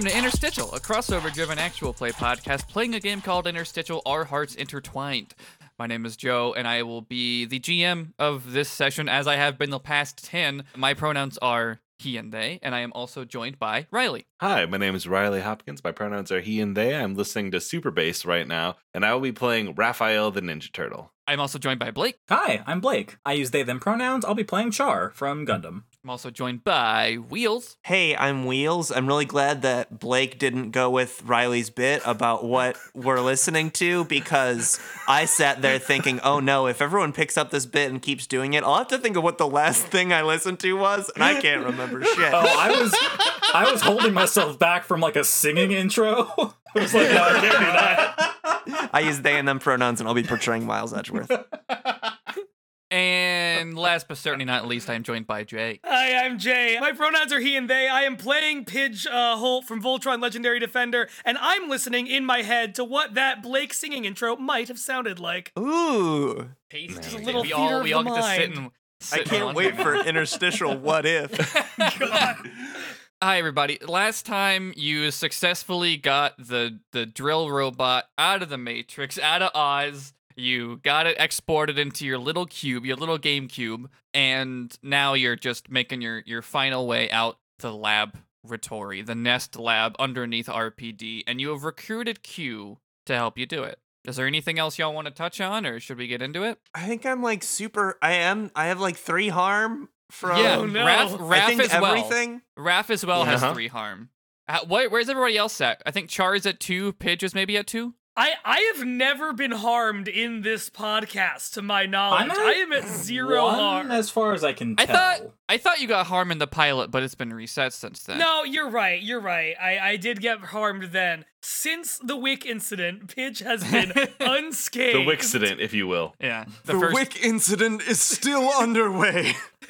Welcome to Interstitial, a crossover driven actual play podcast playing a game called Interstitial Our Hearts Intertwined. My name is Joe, and I will be the GM of this session as I have been the past 10. My pronouns are he and they, and I am also joined by Riley. Hi, my name is Riley Hopkins. My pronouns are he and they. I'm listening to Super Bass right now, and I will be playing Raphael the Ninja Turtle. I'm also joined by Blake. Hi, I'm Blake. I use they them pronouns. I'll be playing Char from Gundam. I'm also joined by Wheels. Hey, I'm Wheels. I'm really glad that Blake didn't go with Riley's bit about what we're listening to because I sat there thinking, oh no, if everyone picks up this bit and keeps doing it, I'll have to think of what the last thing I listened to was, and I can't remember shit. Oh, I was I was holding myself back from like a singing intro. I was like, no, I can't do that. I use they and them pronouns, and I'll be portraying Miles Edgeworth. And last but certainly not least, I am joined by Jay. Hi, I'm Jay. My pronouns are he and they. I am playing Pidge uh, Holt from Voltron Legendary Defender, and I'm listening in my head to what that Blake singing intro might have sounded like. Ooh. Just a little we theater all of we the all get to sit mind. and I sit and can't wonder. wait for interstitial what if. Hi everybody. Last time you successfully got the the drill robot out of the Matrix, out of Oz. You got it exported into your little cube, your little game cube, and now you're just making your your final way out to the laboratory, the Nest lab underneath RPD, and you have recruited Q to help you do it. Is there anything else y'all want to touch on, or should we get into it? I think I'm like super. I am. I have like three harm from. yeah, Oh, no. Raph, I Raph think as well. everything. Raph as well has Uh-huh. three harm. Uh, where, where's everybody else at? I think Char is at two. Pidge is maybe at two. I, I have never been harmed in this podcast, to my knowledge. I'm at I am at zero One, harm. as far as I can I tell. thought I thought you got harmed in the pilot, but it's been reset since then. No, you're right. You're right. I, I did get harmed then. Since the Wick incident, Pidge has been unscathed. The Wick incident, if you will. Yeah. The, first Wick incident is still underway.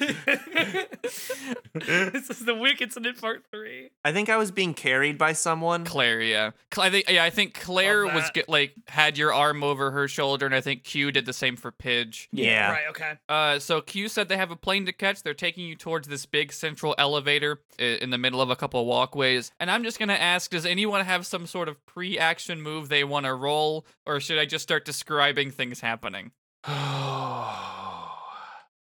this is the Wick incident part three. I think I was being carried by someone. Claire, yeah. I think yeah, I think Claire was get, like had your arm over her shoulder, and I think Q did the same for Pidge. Yeah. Right, okay. Uh, so Q said they have a plane to catch. They're taking you towards this big central elevator in the middle of a couple of walkways. And I'm just gonna ask: Does anyone have some sort of pre-action move they want to roll, or should I just start describing things happening?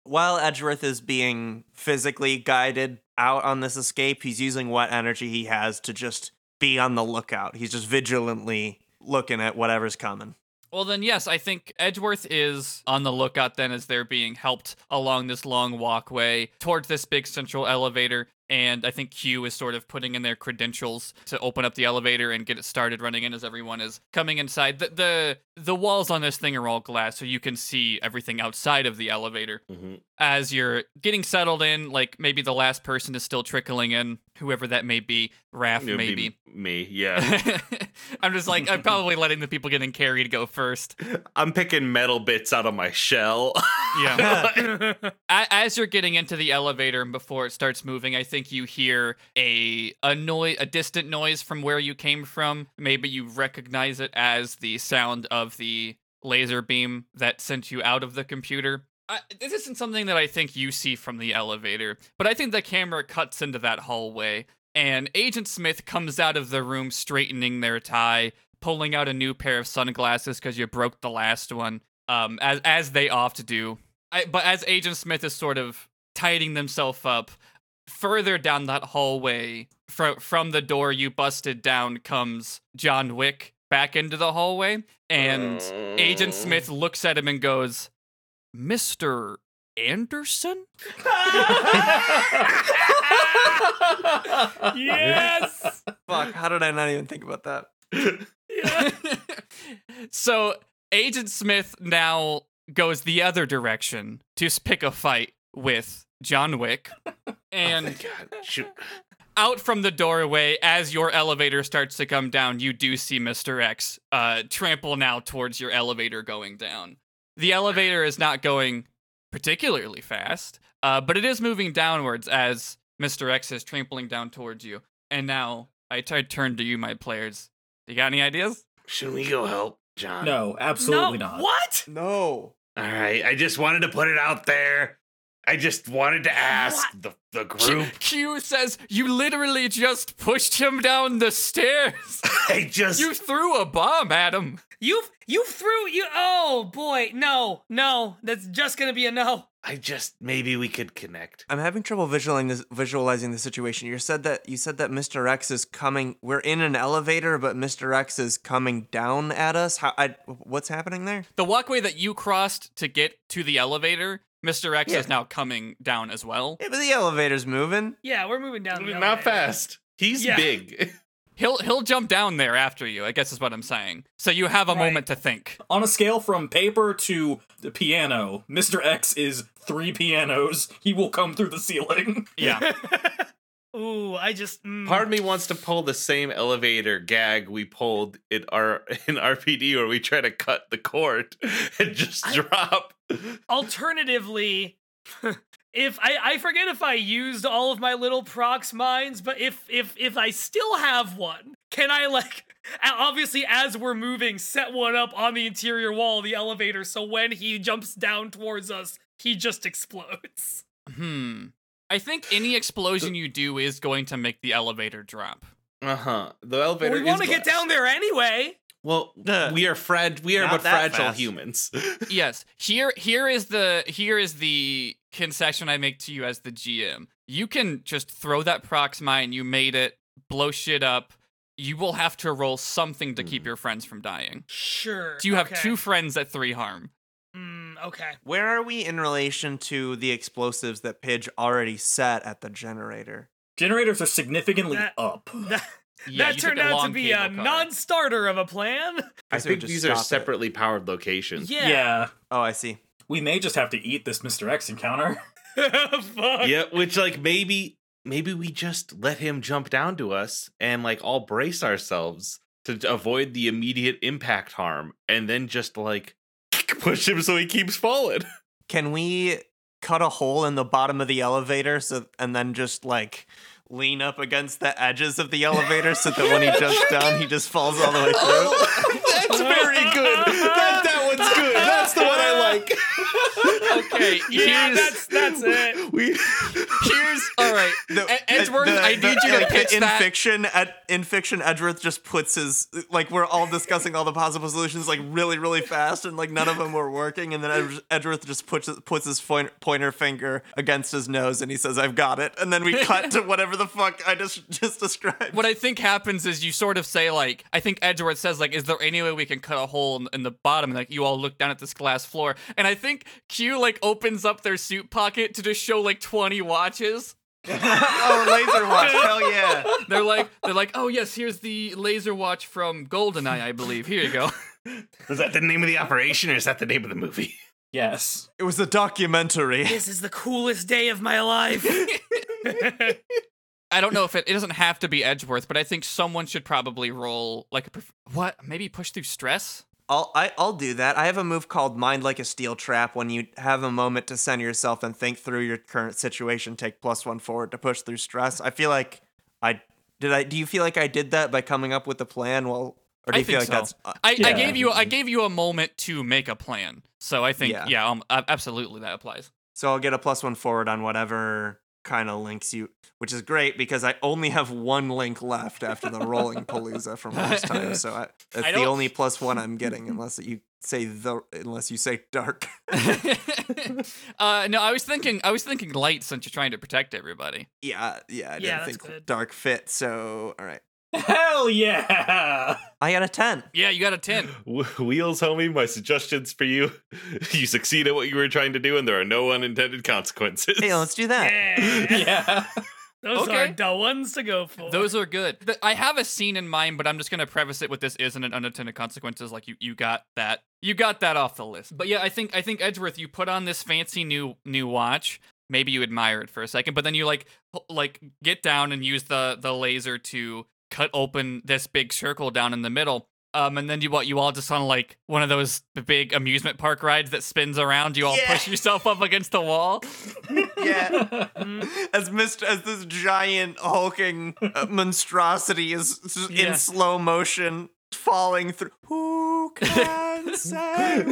While Edgeworth is being physically guided out on this escape, he's using what energy he has to just be on the lookout. He's just vigilantly looking at whatever's coming. Well, then, yes, I think Edgeworth is on the lookout then as they're being helped along this long walkway towards this big central elevator. And I think Q is sort of putting in their credentials to open up the elevator and get it started running in as everyone is coming inside. The the, the walls on this thing are all glass, so you can see everything outside of the elevator. Mhm. As you're getting settled in, like maybe the last person is still trickling in, whoever that may be, Raph It would be maybe. me, yeah. I'm just like I'm probably letting the people getting carried go first. I'm picking metal bits out of my shell. Yeah. A- As you're getting into the elevator and before it starts moving, I think you hear a a noise, a distant noise from where you came from. Maybe you recognize it as the sound of the laser beam that sent you out of the computer. I, this isn't something that I think you see from the elevator, but I think the camera cuts into that hallway, and Agent Smith comes out of the room straightening their tie, pulling out a new pair of sunglasses because you broke the last one, um, as as they oft do. I, but as Agent Smith is sort of tidying themselves up, further down that hallway, fr- from the door you busted down, comes John Wick back into the hallway, and Agent Smith looks at him and goes, "Mr. Anderson." yes. Fuck, how did I not even think about that? so Agent Smith now goes the other direction to s- pick a fight with John Wick. And God, shoot. out from the doorway, as your elevator starts to come down, you do see Mr. X uh, trample now towards your elevator going down. The elevator is not going particularly fast, uh, but it is moving downwards as Mr. X is trampling down towards you. And now I t- turn to you, my players. Do you got any ideas? Should we go help John? No, absolutely no, not. What? No. All right, I just wanted to put it out there. I just wanted to ask the the Q, group. Q says you literally just pushed him down the stairs. I just you threw a bomb at him. You you threw you. Oh boy, no, no. That's just gonna be a no. I just maybe we could connect. I'm having trouble visualizing this, visualizing the situation. You said that you said that Mr. X is coming. We're in an elevator, but Mr. X is coming down at us. How? I, what's happening there? The walkway that you crossed to get to the elevator, Mr. X Yeah. is now coming down as well. Yeah, but the elevator's moving. Yeah, we're moving down. the Not fast. He's Yeah. big. He'll he'll jump down there after you, I guess is what I'm saying. So you have a Right. moment to think. On a scale from paper to the piano, Mr. X is three pianos. He will come through the ceiling. Yeah. Ooh, I just. Mm. Part of me wants to pull the same elevator gag we pulled in our in RPD where we try to cut the cord and just I- drop. Alternatively, if I, I forget if I used all of my little prox mines, but if if if I still have one, can I like obviously as we're moving set one up on the interior wall of the elevator so when he jumps down towards us, he just explodes. hmm. I think any explosion you do is going to make the elevator drop. Uh huh. The But elevator. we want to get down there anyway. Well, Ugh. we are frag. We are Not but fragile fast. humans. yes. Here here is the here is the concession I make to you as the GM. You can just throw that prox mine, you made it, blow shit up. You will have to roll something to keep your friends from dying. Sure. So you have okay. two friends at three harm. Okay. Where are we in relation to the explosives that Pidge already set at the generator? Generators are significantly That- up. That, Yeah, that turned out to be a car. non-starter of a plan. I guess we would think these are stop it. separately powered locations. Yeah. yeah. Oh, I see. We may just have to eat this Mr. X encounter. Fuck. Yeah, which like maybe maybe we just let him jump down to us and like all brace ourselves to avoid the immediate impact harm and then just like push him so he keeps falling. Can we cut a hole in the bottom of the elevator so and then just like lean up against the edges of the elevator so that when he jumps down he just falls all the way oh, through? Oh, that's very good. That that one's good. That's the one I like. Okay, Yeah, here's that's that's it. we here's all right. The- Edgeworth, the- I need the- you to like, pitch in that. fiction. Ed, in fiction, Edgeworth just puts his like we're all discussing all the possible solutions like really, really fast, and like none of them were working. And then Edgeworth just puts puts his pointer, pointer finger against his nose, and he says, "I've got it." And then we cut to whatever the fuck I just just described. What I think happens is you sort of say like, I think Edgeworth says like, is there any way we can cut a hole in, in the bottom? And like you all look down at this glass floor, and I think Q like opens up their suit pocket to just show like twenty watches. oh, laser watch! Hell yeah! They're like, they're like, oh yes, here's the laser watch from Goldeneye, I believe. Here you go. Is that the name of the operation or is that the name of the movie? yes. It was a documentary. This is the coolest day of my life. I don't know if it, it doesn't have to be Edgeworth, but I think someone should probably roll like a prof- what? Maybe push through stress. I'll I, I'll do that. I have a move called Mind Like a Steel Trap. When you have a moment to center yourself and think through your current situation, take plus one forward to push through stress. I feel like I did. I do you feel like I did that by coming up with a plan? Well, or do I you feel like so. that's uh, I, I gave you I gave you a moment to make a plan. So I think Yeah. yeah, um, absolutely that applies. so? I'll get a plus one forward on whatever kind of links you, which is great because I only have one link left after the rolling palooza from last time. So I, that's I the only plus one I'm getting, unless you say the unless you say dark. uh, no, I was thinking I was thinking light since you're trying to protect everybody. yeah, yeah, I didn't think good. dark fit. So all right, Hell yeah! I got a ten. Yeah, you got a ten. Wheels, homie, my suggestions for you. You succeed at what you were trying to do, and there are no unintended consequences. Hey, let's do that. Yeah. yeah. Those Okay. are the ones to go for. Those are good. I have a scene in mind, but I'm just gonna preface it with this isn't an unintended consequences. Like you, you got that. You got that off the list. But yeah, I think I think Edgeworth, you put on this fancy new new watch. Maybe you admire it for a second, but then you like like get down and use the the laser to cut open this big circle down in the middle. Um, and then you what you all just on like one of those big amusement park rides that spins around. You all Yeah. push yourself up against the wall. Yeah. As Mr. as this giant hulking uh, monstrosity is s- Yeah. in slow motion falling through. Who can say?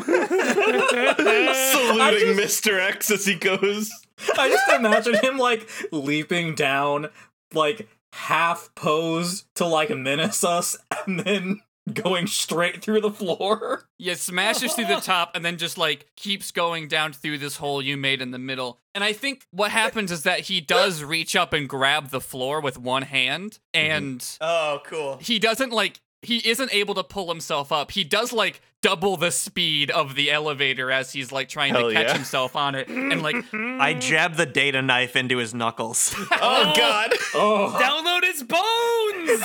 Saluting Mr. X as he goes. I just imagine him like leaping down, like half posed to like menace us, and then going straight through the floor. Yeah, smashes through the top and then just like keeps going down through this hole you made in the middle. And I think what happens is that he does reach up and grab the floor with one hand mm-hmm. and oh, cool. he doesn't like he isn't able to pull himself up. He does like double the speed of the elevator as he's like trying Hell to catch yeah. himself on it and like I jab the data knife into his knuckles. Oh, God. Oh, Download his bones.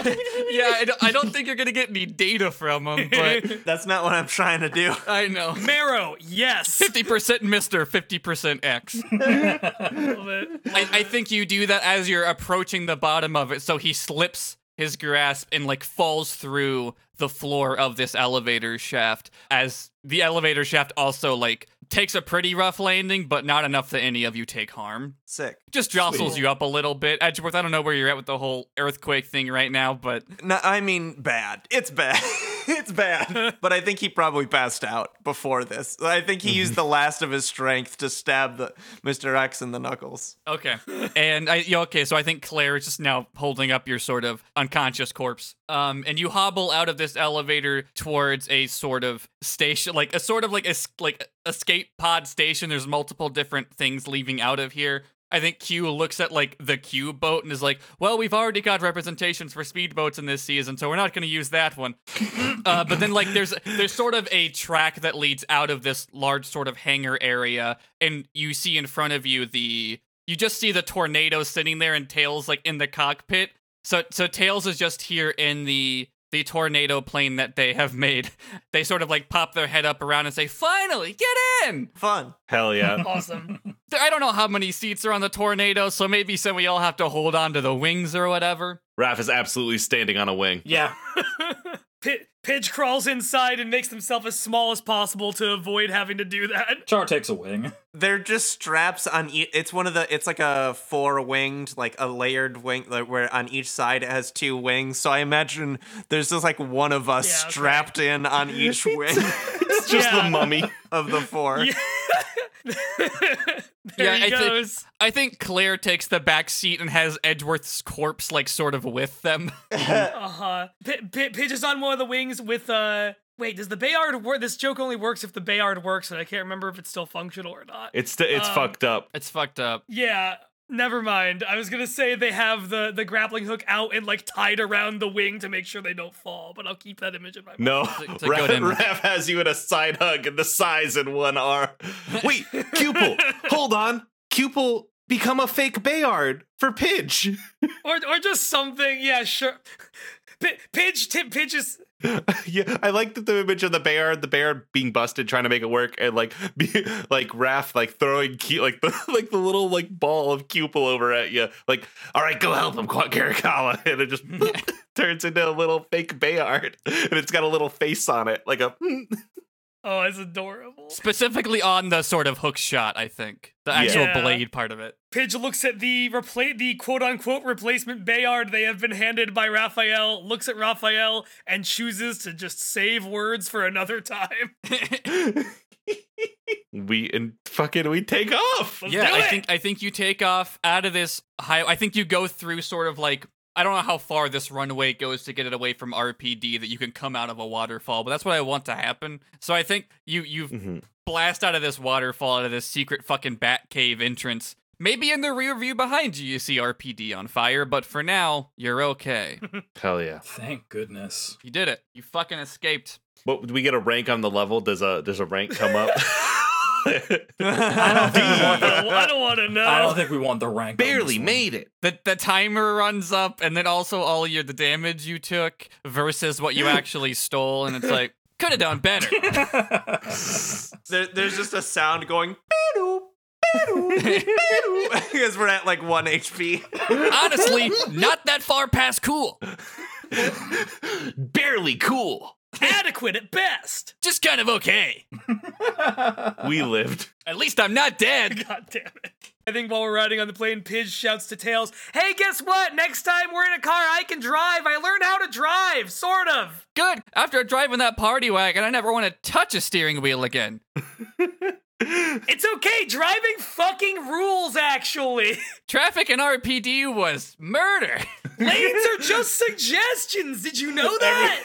yeah, I don't, I don't think you're going to get any data from him, but That's not what I'm trying to do. I know. Marrow, yes. 50% Mr., 50% X. Love it. I, I think you do that as you're approaching the bottom of it, so he slips his grasp and like falls through the floor of this elevator shaft as the elevator shaft also like takes a pretty rough landing but not enough that any of you take harm Sick. just jostles you up a little bit edgeworth i don't know where you're at with the whole earthquake thing right now but No, I mean bad. It's bad. it's bad. But I think he probably passed out before this. I think he used the last of his strength to stab the Mr. X in the knuckles. Okay. And I yeah, okay, so I think Claire is just now holding up your sort of unconscious corpse. Um and you hobble out of this elevator towards a sort of station like a sort of like a like escape pod station. There's multiple different things leaving out of here. I think Q looks at like the Q boat and is like, "Well, we've already got representations for speedboats in this season, so we're not going to use that one." uh, but then like there's there's sort of a track that leads out of this large sort of hangar area, and you see in front of you the you just see the tornado sitting there and Tails like in the cockpit. So so Tails is just here in the the tornado plane that they have made. They sort of like pop their head up around and say, "Finally, get in!" Fun. Hell yeah. Awesome. There- I don't know how many seats are on the tornado, so maybe some of y'all have to hold on to the wings or whatever. Raph is absolutely standing on a wing. yeah. P- Pidge crawls inside and makes himself as small as possible to avoid having to do that. Char takes a wing. They're just straps on each. It's one of the. It's like a four winged, like a layered wing, like where on each side it has two wings. So I imagine there's just like one of us Yeah, okay. strapped in on each wing It's just Yeah. the mummy. of the four. Yeah. there Yeah, he I think- goes. I think Claire takes the back seat and has Edgeworth's corpse like sort of with them. Uh huh. P- P- Pidge is on one of the wings with uh. Wait, does the Bayard work? This joke only works if the Bayard works, and I can't remember if it's still functional or not. It's st- it's Um, fucked up. it's fucked up. Yeah, never mind. I was gonna say they have the the grappling hook out and like tied around the wing to make sure they don't fall, but I'll keep that image in my mind. No, it's a Raph, good image. Raph has you in a side hug and the size in one arm. Wait, Cupel, hold on. Cupel, become a fake Bayard for Pidge. Or or just something. Yeah, sure. P- Pidge, t- Pidge is yeah, I like the, the image of the bear, the Bayard being busted, trying to make it work, and like, be, like Raph like throwing Cu- like the like the little like ball of Cupel over at you. Like, all right, go help him, Quad Caracalla, and it just turns into a little fake Bayard, and it's got a little face on it, like a. oh, it's adorable. Specifically on the sort of hook shot, I think. The actual Yeah. blade part of it. Pidge looks at the repla- the quote unquote replacement Bayard they have been handed by Raphael, looks at Raphael, and chooses to just save words for another time. we and fucking we take off. Let's yeah, do I think I think you take off out of this high. I think you go through sort of like I don't know how far this runway goes to get it away from RPD that you can come out of a waterfall, but that's what I want to happen. So I think you you Mhm. blast out of this waterfall out of this secret fucking bat cave entrance. Maybe in the rear view behind you you see RPD on fire, but for now you're okay. Hell yeah. Thank goodness. you did it. You fucking escaped. What do we get a rank on the level? Does a does a rank come up? I don't think we want I the, don't, want to know. I don't think we want the rank. Barely made it. the the timer runs up and then also all your the damage you took versus what you actually stole and it's like could have done better There, there's just a sound going. Because we're at like one HP. honestly not that far past cool Barely cool. Adequate at best. just kind of okay We lived. at least i'm not dead God damn it. I think while we're riding on the plane, Pidge shouts to Tails, Hey, guess what? Next time we're in a car I can drive. I learned how to drive, sort of. Good. After driving that party wagon, I never want to touch a steering wheel again. It's okay. Driving fucking rules, actually. Traffic in RPD was murder. Lanes are just suggestions. Did you know that?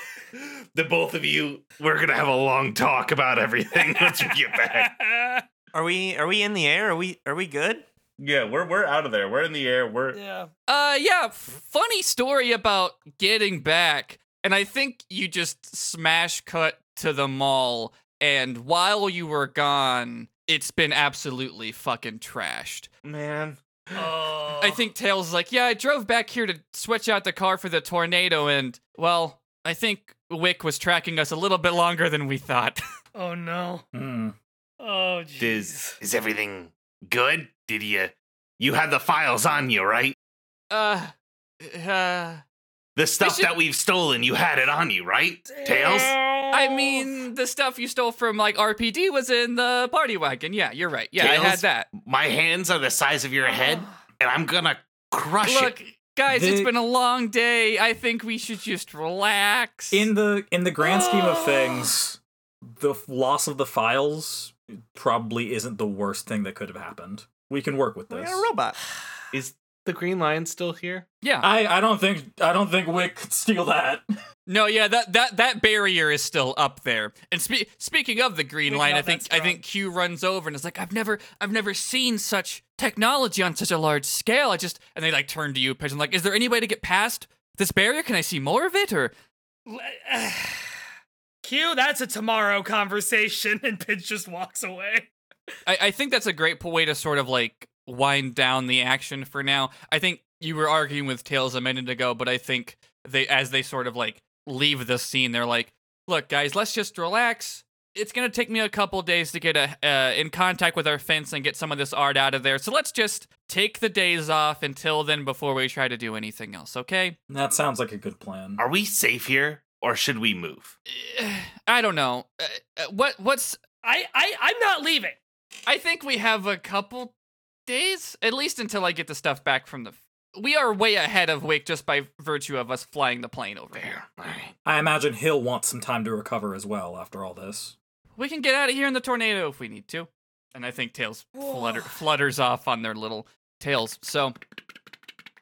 The both of you, we're gonna have a long talk about everything once we get back. Are we are we in the air? Are we are we good? Yeah, we're we're out of there. We're in the air. We're yeah. Uh, yeah, funny story about getting back. And I think you just smash cut to the mall, and while you were gone, it's been absolutely fucking trashed. man. Oh. I think Tails is like, yeah, I drove back here to switch out the car for the tornado, and, well, I think Wick was tracking us a little bit longer than we thought. Oh no. Hmm. Oh jeez. Is is everything good? Did you you had the files on you, right? uh, uh, The stuff should- that we've stolen, you had it on you, right? Tails? I mean, the stuff you stole from, like, RPD was in the party wagon. Yeah, you're right. Yeah, I had that. My hands are the size of your head, and I'm gonna crush Look, it. Guys, it's been a long day. I think we should just relax. In the in the grand scheme of things, the f- loss of the files probably isn't the worst thing that could have happened. We can work with this. We this. got a robot. Is the green lion still here? yeah. I, I don't think I don't think Wick could steal that. No, yeah, that that that barrier is still up there. And spe- speaking of the green Wick line, I think I think Q runs over and is like, "I've never I've never seen such technology on such a large scale." I just and they like turn to you, Pigeon, like, "Is there any way to get past this barrier? Can I see more of it?" Or Q, that's a tomorrow conversation, and Pidge just walks away. I, I think that's a great way to sort of like wind down the action for now. I think you were arguing with Tails a minute ago, but I think they as they sort of like leave the scene, they're like, "Look, guys, let's just relax. It's gonna take me a couple days to get a, uh, in contact with our fence and get some of this art out of there. So let's just take the days off until then before we try to do anything else. Okay? That sounds like a good plan. Are we safe here, or should we move? I don't know. Uh, uh, what what's I, I, I'm not leaving. I think we have a couple days, at least until I get the stuff back from the. We are way ahead of Wick just by virtue of us flying the plane over here. Fair. All right. I imagine he'll want some time to recover as well after all this. We can get out of here in the tornado if we need to. And I think Tails flutter, flutters off on their little tails. So,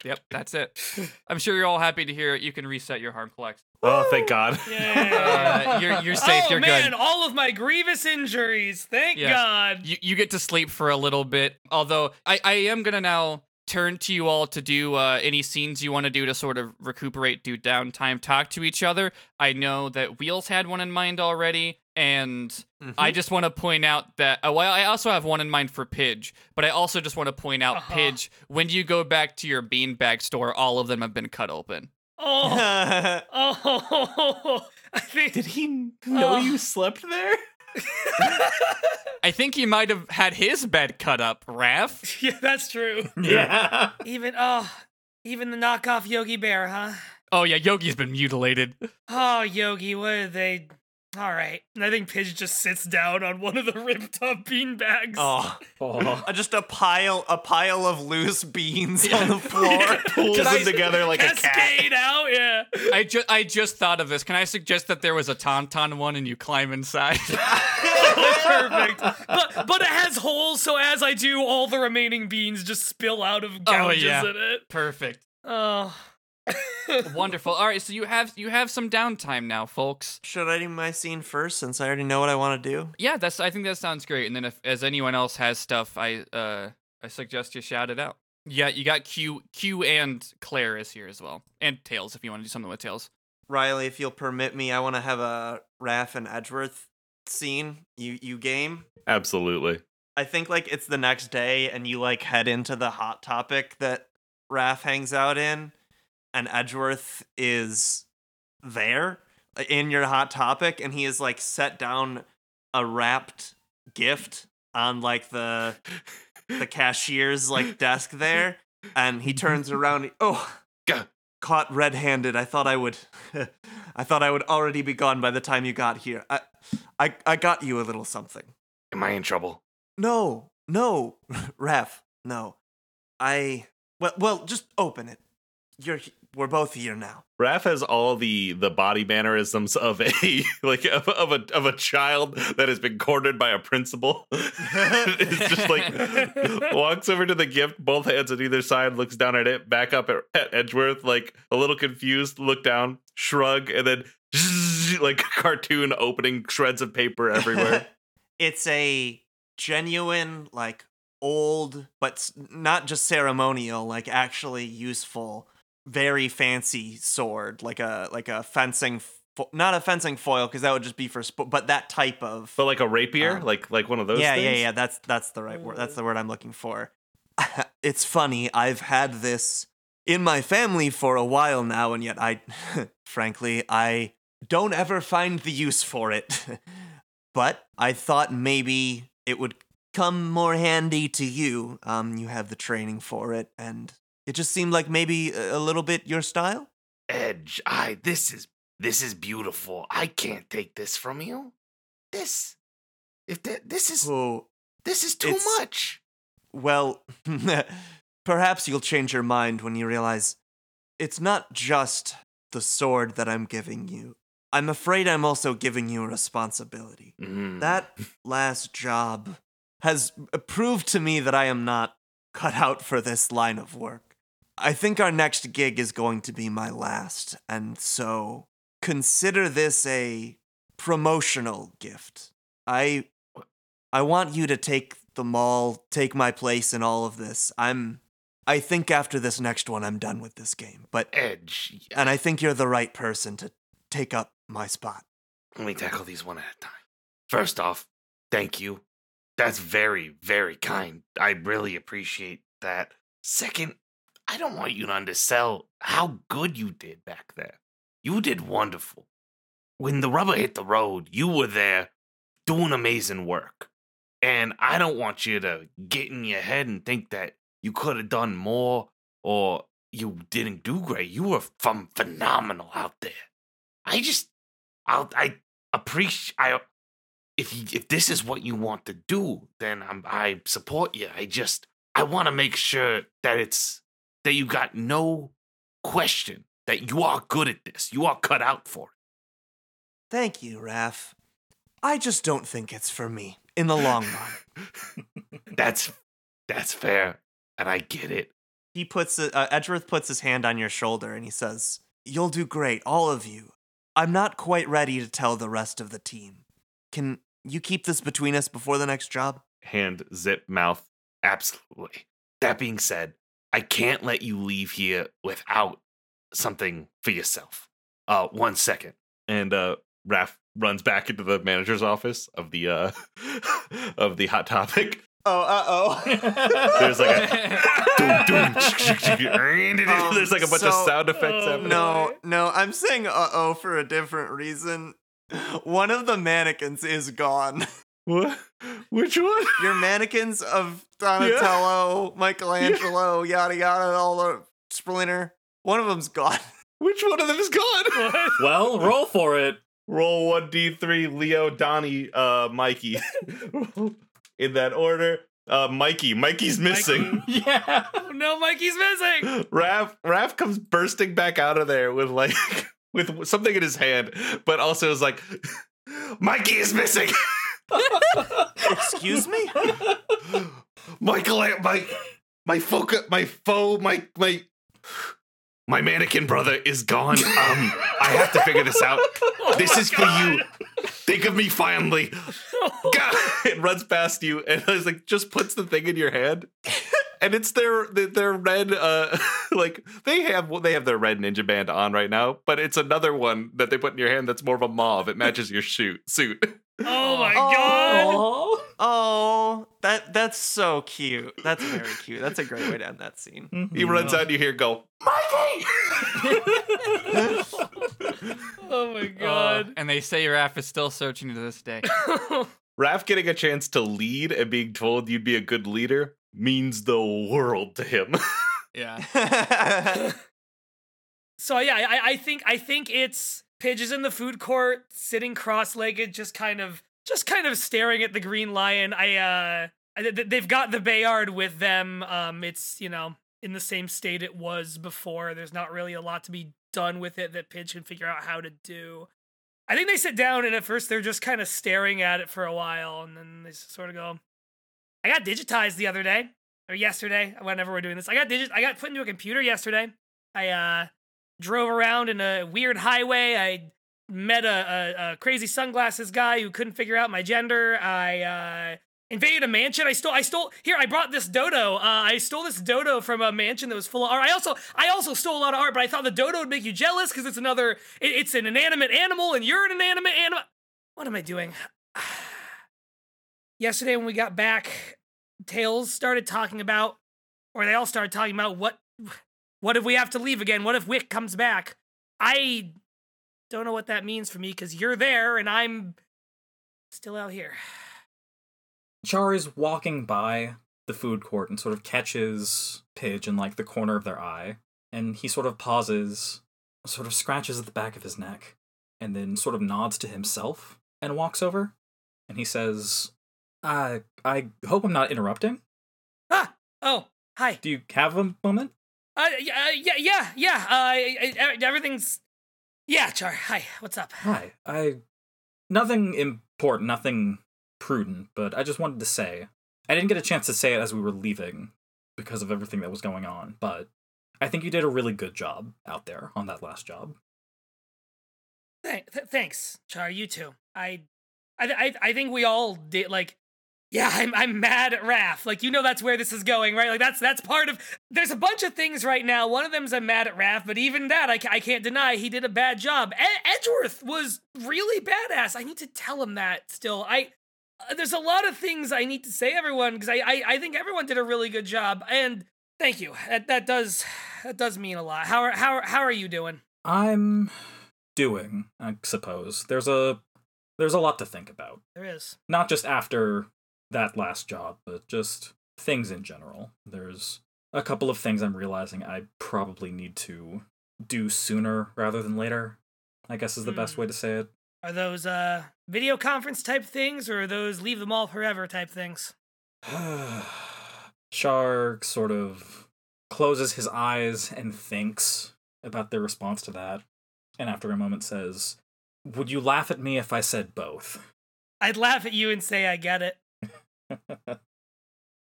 yep, that's it. I'm sure you're all happy to hear it. You can reset your harm collects. Oh, thank God. Yeah. Uh, you're you're safe. oh you're man, good. all of my grievous injuries. Thank Yes. God. You you get to sleep for a little bit. Although I I am gonna now turn to you all to do uh, any scenes you want to do to sort of recuperate, do downtime, talk to each other. I know that Wheels had one in mind already, and Mm-hmm. I just want to point out that. Uh, well, I also have one in mind for Pidge, but I also just want to point out, Uh-huh. Pidge, when you go back to your beanbag store, all of them have been cut open. Oh, oh. I think. Did he know Oh. you slept there? I think he might have had his bed cut up, Raph. yeah, that's true. Yeah. Even oh, even the knockoff Yogi Bear, huh? Oh yeah, Yogi's been mutilated. Oh, Yogi, what are they? All right. And I think Pidge just sits down on one of the ripped up beanbags. oh, Oh. uh, just a pile a pile of loose beans on the floor. Pulls Can them I- together like a cat. Cascade out, yeah. I just I just thought of this. Can I suggest that there was a tauntaun one and you climb inside? Perfect. But but it has holes, so as I do, all the remaining beans just spill out of gouges yeah. in it. Perfect. Oh. Wonderful. All right, so you have you have some downtime now, folks. Should I do my scene first since I already know what I want to do? Yeah, that's I think that sounds great. And then if as anyone else has stuff, I uh I suggest you shout it out. Yeah, you got Q Q and Claire is here as well. And Tails if you want to do something with Tails. Riley, if you'll permit me, I want to have a Raph and Edgeworth scene. You you game? Absolutely. I think like it's the next day and you like head into the hot topic that Raph hangs out in and Edgeworth is there in your hot topic and he is like set down a wrapped gift on like the the cashier's like desk there and he turns around he- oh Go. caught red-handed i thought i would i thought i would already be gone by the time you got here i i, I got you a little something Am I in trouble? no, no, Raph. no. I well, well, just open it. You're we're both here now. Raph has all the the body mannerisms of a like of, of a of a child that has been cornered by a principal. it's just like walks over to the gift, both hands on either side, looks down at it, back up at, at Edgeworth, like a little confused, look down, shrug, and then like cartoon opening shreds of paper everywhere. it's a genuine like old but not just ceremonial like actually useful very fancy sword like a like a fencing fo- not a fencing foil because that would just be for sp- but that type of but like a rapier, Um, like like one of those. yeah yeah yeah that's that's the right word that's the word i'm looking for. It's funny i've had this in my family for a while now and yet i frankly i don't ever find the use for it. But i thought maybe it would come more handy to you. Um you have the training for it and it just seemed like maybe a little bit your style Edge, I this is this is beautiful. I can't take this from you. This if that this is oh this is too much. Well, perhaps you'll change your mind when you realize it's not just the sword that I'm giving you. I'm afraid I'm also giving you a responsibility. Mm. That last job has proved to me that I am not cut out for this line of work. I think our next gig is going to be my last, and so consider this a promotional gift. I I want you to take the mall, take my place in all of this. I'm I think after this next one I'm done with this game. But Edge. and I think you're the right person to take up my spot. Let me tackle these one at a time. First off, thank you. That's very, very kind. I really appreciate that. Second, I don't want you to undersell how good you did back there. You did wonderful. When the rubber hit the road, you were there doing amazing work. And I don't want you to get in your head and think that you could have done more or you didn't do great. You were from phenomenal out there. I just, I'll, I appreciate. I if you, if this is what you want to do, then I'm, I support you. I just I want to make sure that it's that you got no question that you are good at this. You are cut out for it. Thank you, Raph. I just don't think it's for me in the long run. That's that's fair, and I get it. he puts uh, Edgeworth puts his hand on your shoulder and he says, "You'll do great, all of you. I'm not quite ready to tell the rest of the team. Can you keep this between us before the next job?" Hand zip mouth. Absolutely. That being said, I can't let you leave here without something for yourself. Uh, one second. and uh Raph runs back into the manager's office of the uh of the hot topic. Oh, uh oh. There's like a Doom, doom, Oh, there's like a bunch of sound effects Oh, happening. no, no, I'm saying uh oh for a different reason. One of the mannequins is gone. What? Which one? Your mannequins of Donatello, Michelangelo, yada yada, all the Splinter. One of them's gone. Which one of them is gone? What? well, roll for it. Roll one d three. Leo, Donnie, uh, Mikey. In that order. Uh, Mikey. Mikey's missing. Yeah. Oh, no, Mikey's missing. Raph Raph comes bursting back out of there with like with something in his hand, but also is like, Mikey is missing. Excuse me? Michael, my my focus, my foe, my my my mannequin brother is gone. Um, I have to figure this out. Oh This my is for you. Think of me finally. God. it runs past you and it's like just puts the thing in your hand. And it's their their- their red uh like they have they have their red ninja band on right now, but it's another one that they put in your hand that's more of a mauve. It matches your shoot suit. Oh my Oh. god. Aw. Oh, that that's so cute. That's very cute. That's a great way to end that scene. He runs out and you hear go, Mikey! Oh my Uh, god. and they say Raph is still searching to this day. Raph getting a chance to lead and being told you'd be a good leader means the world to him. Yeah. so yeah, I, I think I think it's Pidge is in the food court, sitting cross-legged, just kind of just kind of staring at the green lion. I uh they've got the Bayard with them. Um, it's you know in the same state it was before. There's not really a lot to be done with it that Pidge can figure out how to do. I think they sit down and at first they're just kind of staring at it for a while, and then they sort of go, "I got digitized the other day or yesterday, whenever we're doing this. I got digit, I got put into a computer yesterday. I uh drove around in a weird highway. I met a, a, a crazy sunglasses guy who couldn't figure out my gender. I uh, invaded a mansion. I stole. I stole. Here, I brought this dodo. Uh, I stole this dodo from a mansion that was full of art. I also, I also stole a lot of art, but I thought the dodo would make you jealous because it's another. It, it's an inanimate animal, and you're an inanimate animal. What am I doing? Yesterday when we got back, Tails started talking about, or they all started talking about what, what if we have to leave again? What if Wick comes back? I don't know what that means for me because you're there and I'm still out here. Char is walking by the food court and sort of catches Pidge in like the corner of their eye, and he sort of pauses, sort of scratches at the back of his neck, and then sort of nods to himself and walks over, and he says, "I I hope I'm not interrupting. Ah, oh, hi. Do you have a moment?" Uh, yeah, uh, yeah, yeah, yeah. Uh, everything's. Yeah, Char. Hi. What's up? Hi. I nothing important, nothing prudent, but I just wanted to say I didn't get a chance to say it as we were leaving because of everything that was going on, but I think you did a really good job out there on that last job. Thank, th- thanks, Char. You too. I, I, I, I think we all did. Like, yeah, I'm, I'm mad at Raph. Like, you know, that's where this is going, right? Like, that's that's part of. There's a bunch of things right now. One of them's I'm mad at Raph, but even that, I, I can't deny he did a bad job. Ed- Edgeworth was really badass. I need to tell him that. Still, I. Uh, there's a lot of things I need to say, everyone, because I, I, I think everyone did a really good job, and thank you. That, that does, that does mean a lot. How are, how, are- how are you doing? I'm doing, I suppose. There's a there's a lot to think about. There is. Not just after that last job, but just things in general. There's a couple of things I'm realizing I probably need to do sooner rather than later. I guess is the best Hmm. way to say it. Are those uh video conference type things or are those leave them all forever type things? Char sort of closes his eyes and thinks about their response to that, and after a moment says, Would you laugh at me if I said both? I'd laugh at you and say I get it.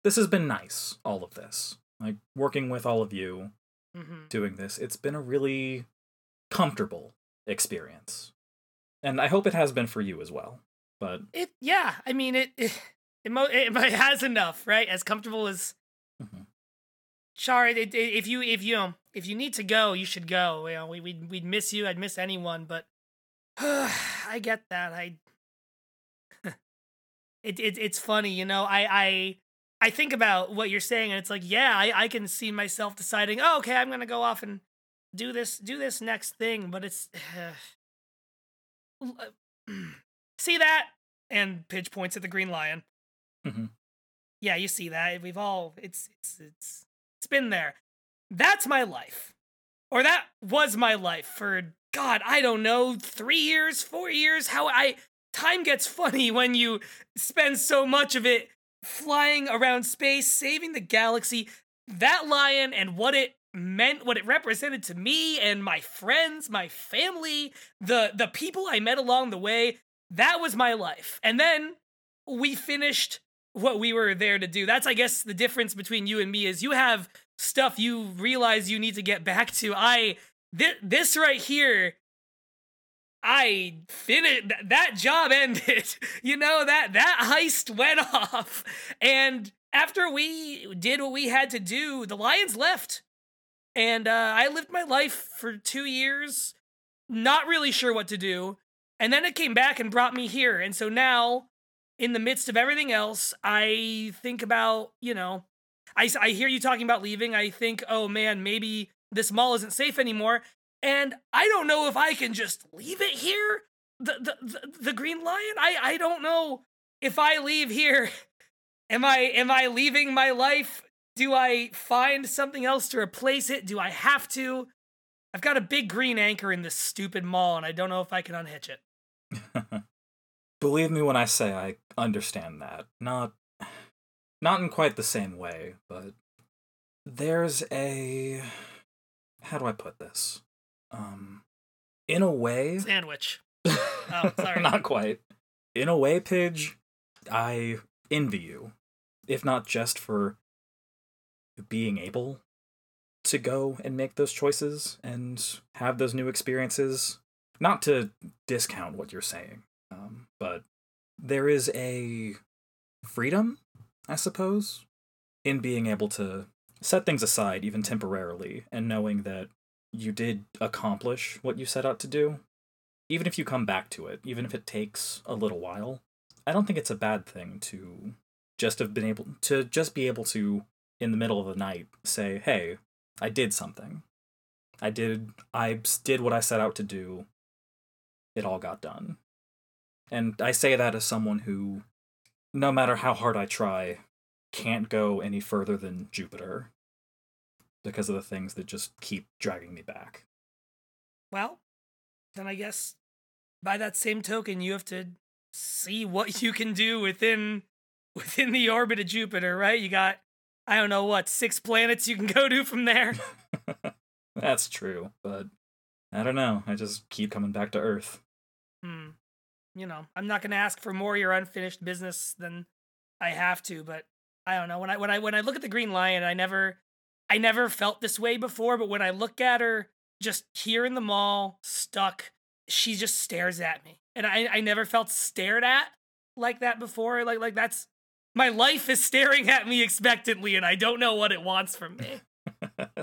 this has been nice, all of this. Like, working with all of you, hmm doing this, it's been a really comfortable experience. And I hope it has been for you as well. But It yeah, I mean it it, it, mo- it it has enough, right? As comfortable as Mhm. Char, it, if you if you if you need to go, you should go. You know, we we'd, we'd miss you. I'd miss anyone, but I get that. I it, it it's funny, you know. I I I think about what you're saying, and it's like, yeah, I I can see myself deciding, oh, okay, I'm gonna go off and do this do this next thing, but it's see that, and Pidge points at the green lion. Mhm. Yeah, you see that. We've all it's it's it's it's been there. That's my life, or that was my life for God. I don't know, three years, four years. How I time gets funny when you spend so much of it flying around space, saving the galaxy. That lion and what it meant, what it represented to me and my friends, my family, the the people I met along the way. That was my life. And then we finished what we were there to do. That's I guess the difference between you and me is you have stuff you realize you need to get back to. I thi- this right here I finished that job ended. You know that that heist went off, and after we did what we had to do, the Lions left, and uh, I lived my life for two years, not really sure what to do, and then it came back and brought me here, and so now, in the midst of everything else, I think about you know, I, I hear you talking about leaving. I think, oh man, maybe this mall isn't safe anymore, and I don't know if I can just leave it here. The the the, the Green Lion. I I don't know if I leave here. Am I am I leaving my life? Do I find something else to replace it? Do I have to? I've got a big green anchor in this stupid mall, and I don't know if I can unhitch it. Believe me when I say I understand that. Not not in quite the same way, but there's a how do I put this? Um in a way Sandwich. Oh, sorry. not quite. In a way, Pidge, I envy you. If not just for being able to go and make those choices and have those new experiences. Not to discount what you're saying, um, but there is a freedom, I suppose, in being able to set things aside, even temporarily, and knowing that you did accomplish what you set out to do. Even if you come back to it, even if it takes a little while, I don't think it's a bad thing to just have been able to just be able to, in the middle of the night, say, hey, I did something. I did I did what I set out to do. It all got done. And I say that as someone who no matter how hard I try can't go any further than Jupiter because of the things that just keep dragging me back. Well, then I guess by that same token, you have to see what you can do within within the orbit of Jupiter, right? You got I don't know what six planets you can go to from there. That's true, but I don't know. I just keep coming back to Earth. Hmm. You know, I'm not gonna ask for more of your unfinished business than I have to, but I don't know. When I when I when I look at the Green Lion, I never I never felt this way before, but when I look at her just here in the mall, stuck, she just stares at me. And I, I never felt stared at like that before. Like like that's my life is staring at me expectantly and I don't know what it wants from me.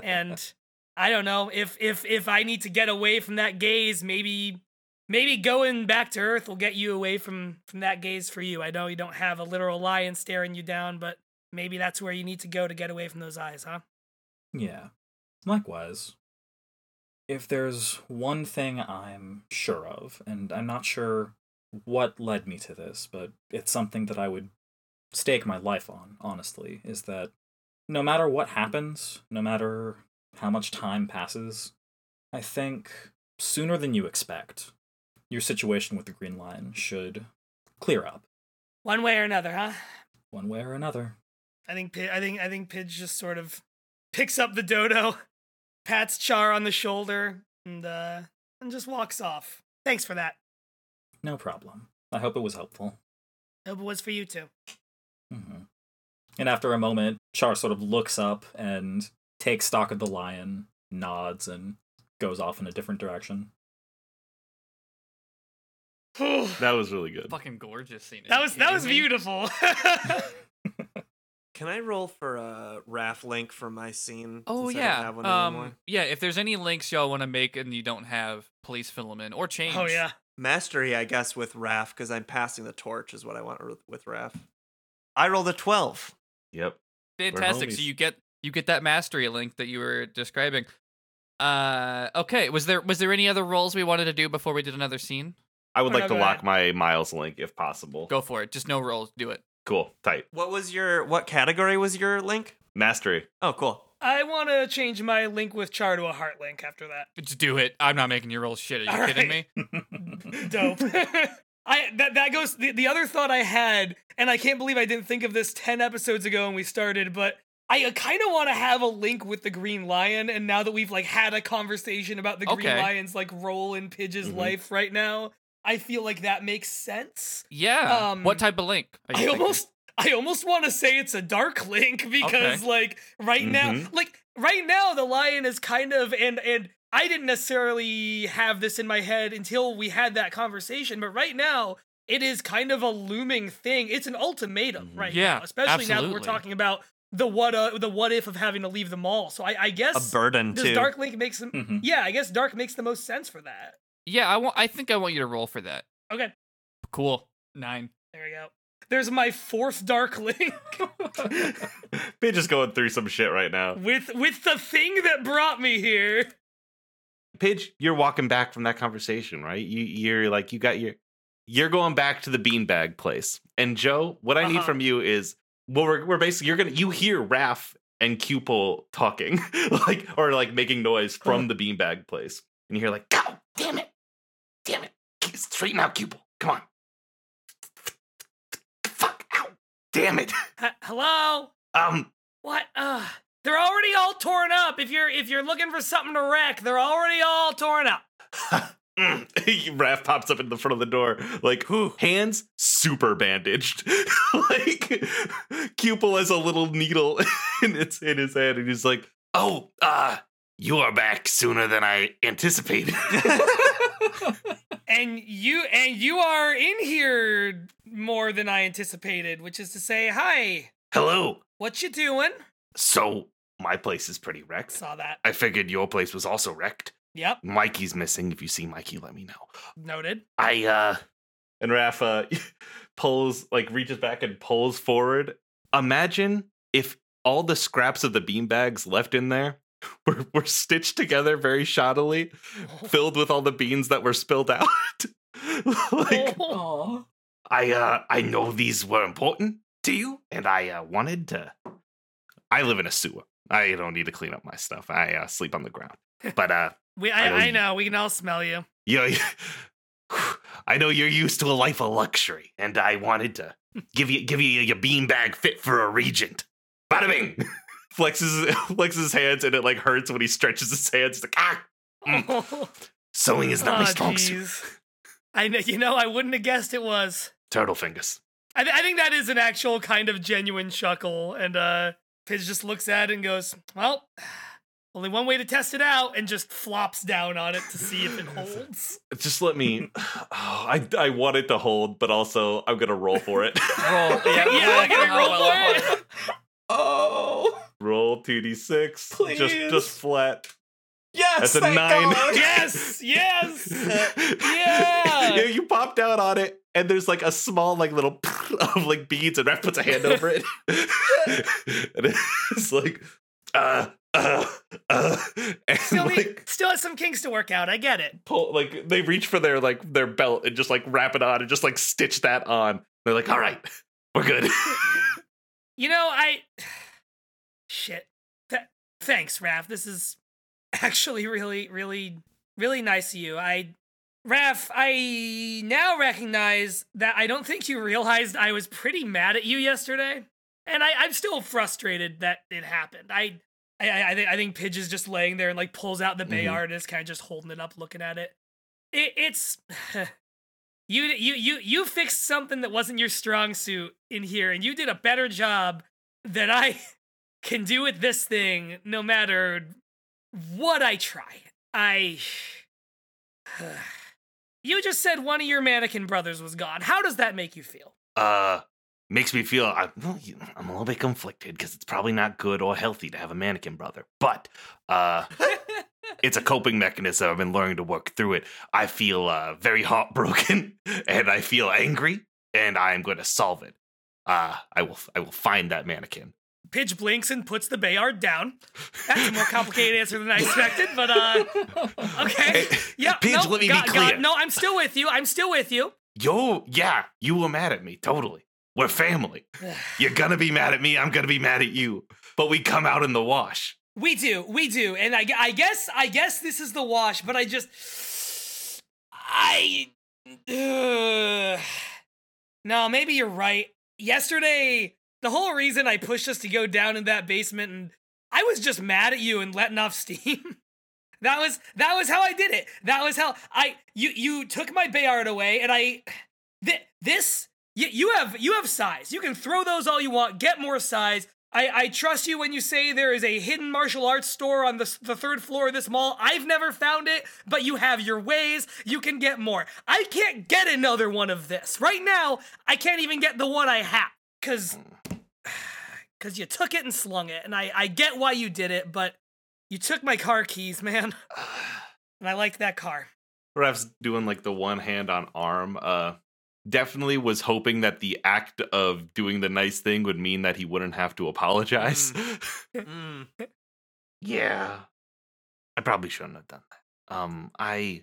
and I don't know if if if I need to get away from that gaze, maybe maybe going back to Earth will get you away from from that gaze for you. I know you don't have a literal lion staring you down, but maybe that's where you need to go to get away from those eyes, huh? Yeah. Likewise. If there's one thing I'm sure of, and I'm not sure what led me to this, but it's something that I would stake my life on, honestly, is that no matter what happens, no matter how much time passes, I think sooner than you expect, your situation with the Green Lion should clear up, One way or another, huh? one way or another. I think I think I think Pidge just sort of picks up the dodo, pats Char on the shoulder, and uh and just walks off. Thanks for that. No problem. I hope it was helpful. Hope it was for you too. hmm And after a moment, Char sort of looks up and takes stock of the lion, nods, and goes off in a different direction. That was really good. Fucking gorgeous scene. that was that was beautiful. Can I roll for a Raph link for my scene? Oh since I yeah. have one? Um yeah, if there's any links y'all want to make and you don't have, please fill them in or change. oh yeah. Mastery, I guess, with Raph because I'm passing the torch is what I want with- with Raph. I rolled a twelve. Yep. Fantastic. So you get you get that mastery link that you were describing. Uh okay, was there was there any other roles we wanted to do before we did another scene? I would Oh, like no, to lock ahead. my Miles link if possible. Go for it. Just no rolls. Do it. Cool. Tight. What was your what category was your link? Mastery. Oh, cool. I want to change my link with Char to a heart link after that. Just do it. I'm not making you roll shit. Are you All kidding right. me? Dope. I that that goes the, the other thought I had, and I can't believe I didn't think of this ten episodes ago when we started, but I kind of want to have a link with the Green Lion, and now that we've like had a conversation about the Green Okay. Lion's like role in Pidge's Mhm. life right now, I feel like that makes sense. Yeah. Um, what type of link? are you I thinking? almost I almost want to say it's a dark link because like right now Mhm. like right now the lion is kind of and and I didn't necessarily have this in my head until we had that conversation but right now it is kind of a looming thing. It's an ultimatum Mhm. right Yeah, now, especially now that we're talking about the what uh, the what if of having to leave the mall. So I, I guess a burden does too. Dark Link makes them Mhm. Yeah, I guess Dark makes the most sense for that. Yeah, I want I think I want you to roll for that. Okay, Cool. Nine. there we go. There's my fourth Dark Link. Pidge is going through some shit right now. with with the thing that brought me here. Pidge, you're walking back from that conversation, right? You you're like you got your you're going back to the beanbag place. And Joe, what I need Uh-huh. from you is well, we're we're basically you're gonna you hear Raph and Cupel talking, like or like making noise from the beanbag place. And you hear like, God Damn it! Damn it! Straighten out, Cupel. Come on. Fuck! Ow! damn it. H- hello? Um, What? Uh, they're already all torn up. If you're if you're looking for something to wreck, they're already all torn up. Mm. Raph pops up in the front of the door, like hands super bandaged, like Cupil has a little needle in its in his hand, and he's like, oh, uh, you are back sooner than I anticipated. And you and you are in here more than I anticipated, which is to say, hi. Hello. What you doing? So, my place is pretty wrecked. Saw that. I figured your place was also wrecked. Yep. Mikey's missing. If you see Mikey, let me know. Noted. I, uh, and Raph uh, pulls, like reaches back and pulls forward. Imagine if all the scraps of the beanbags left in there were, were stitched together very shoddily, filled with all the beans that were spilled out. like. I, uh, I know these were important to you, and I, uh, wanted to. I live in a sewer. I don't need to clean up my stuff. I uh, sleep on the ground. But uh, we, I I, know I you- know. We can all smell you. know, I know you're used to a life of luxury, and I wanted to give you give you your beanbag fit for a regent. Bada bing. Flexes flexes his hands, and it like hurts when he stretches his hands. He's like, ah, Oh, Sewing is not my strong suit. I know. You know, I wouldn't have guessed it was. Turtle fingers. I, th- I think that is an actual kind of genuine chuckle, and uh, Piz just looks at it and goes, "Well, only one way to test it out," and just flops down on it to see if it holds. just let me. Oh, I I want it to hold, but also I'm gonna roll for it. Roll. Yeah, yeah, I gotta roll for it. Oh. Roll two d six. Just Please. just flat. Yes. That's a thank nine. God. Yes, yes. yeah. You pop down on it, and there's like a small like little of like beads, and Raph puts a hand over it, and it's like, uh, uh, uh, and Still, like need, still has some kinks to work out. I get it. pull like they reach for their like their belt and just like wrap it on and just like stitch that on. They're like, all right, we're good. You know, I. Shit. Th- thanks, Raph. This is actually really, really, really nice of you. I. Raph, I now recognize that I don't think you realized I was pretty mad at you yesterday. And I, I'm still frustrated that it happened. I. I, I, I think I think Pidge is just laying there and like pulls out the Mhm. Bayard and is kind of just holding it up, looking at it. it it's you you you you fixed something that wasn't your strong suit in here, and you did a better job than I can do with this thing, no matter what I try. I. You just said one of your mannequin brothers was gone. How does that make you feel? Uh, makes me feel I, well, I'm a little bit conflicted because it's probably not good or healthy to have a mannequin brother. But uh, it's a coping mechanism. I've been learning to work through it. I feel uh, very heartbroken and I feel angry, and I am going to solve it. Uh, I will. I will find that mannequin. Pidge blinks and puts the Bayard down. That's a more complicated answer than I expected, but uh, okay. Yeah, Pidge, no, let me be got- got- clear. no, I'm still with you. I'm still with you. Yo, yeah, you were mad at me. Totally. We're family. You're gonna be mad at me. I'm gonna be mad at you. But we come out in the wash. We do, we do, and I, I guess, I guess this is the wash, but I just, I, uh, no, maybe you're right. Yesterday, the whole reason I pushed us to go down in that basement, and I was just mad at you and letting off steam. that was that was how I did it. That was how I you you took my Bayard away, and I, th- this you, you have you have sais. You can throw those all you want. Get more sais. I, I trust you when you say there is a hidden martial arts store on the, the third floor of this mall. I've never found it, but you have your ways. You can get more. I can't get another one of this. Right now, I can't even get the one I have. Cause, hmm. cause you took it and slung it. And I, I get why you did it, but you took my car keys, man. And I liked that car. Raph's doing like the one hand on arm. Uh, definitely was hoping that the act of doing the nice thing would mean that he wouldn't have to apologize. Mm. Yeah. I probably shouldn't have done that. Um, I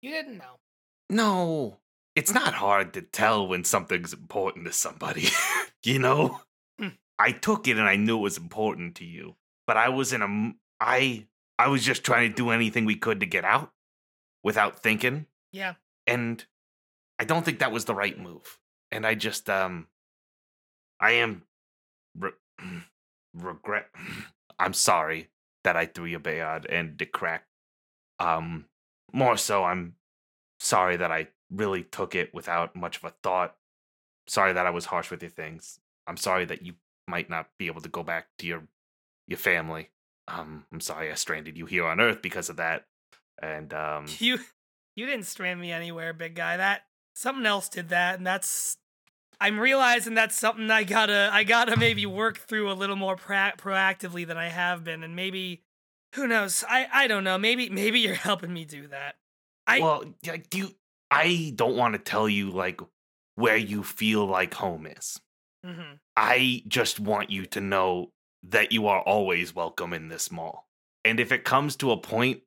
You didn't know. no. It's not hard to tell when something's important to somebody. you know? Hmm. I took it and I knew it was important to you. But I was in a I I was just trying to do anything we could to get out without thinking. Yeah. And I don't think that was the right move. And I just um I am re- regret. I'm sorry that I threw you bad and the crack. Um, more so, I'm sorry that I really took it without much of a thought. Sorry that I was harsh with your things. I'm sorry that you might not be able to go back to your your family. Um, I'm sorry I stranded you here on Earth because of that. And um, You you didn't strand me anywhere, big guy. That something else did that, and that's I'm realizing that's something I gotta I gotta maybe work through a little more pra- proactively than I have been, and maybe who knows? I I don't know. Maybe maybe you're helping me do that. I well, do you, I don't want to tell you like where you feel like home is. Mhm. I just want you to know that you are always welcome in this mall. And if it comes to a point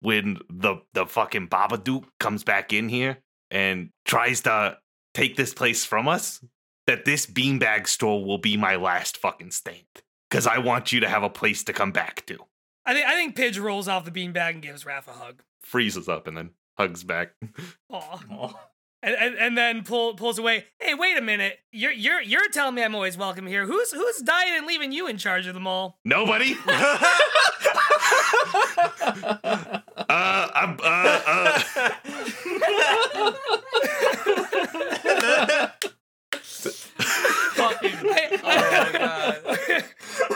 when the the fucking Babadook comes back in here and tries to take this place from us, that this beanbag store will be my last fucking stand. Cause I want you to have a place to come back to. I think I think Pidge rolls off the beanbag and gives Raph a hug. Freezes up and then hugs back. Aw. Oh. And, and, and then pull, pulls away. Hey, wait a minute! You're you're you're telling me I'm always welcome here. Who's who's dying and leaving you in charge of the mall? Nobody? uh, I'm, uh, uh, Fucking. Hey, Oh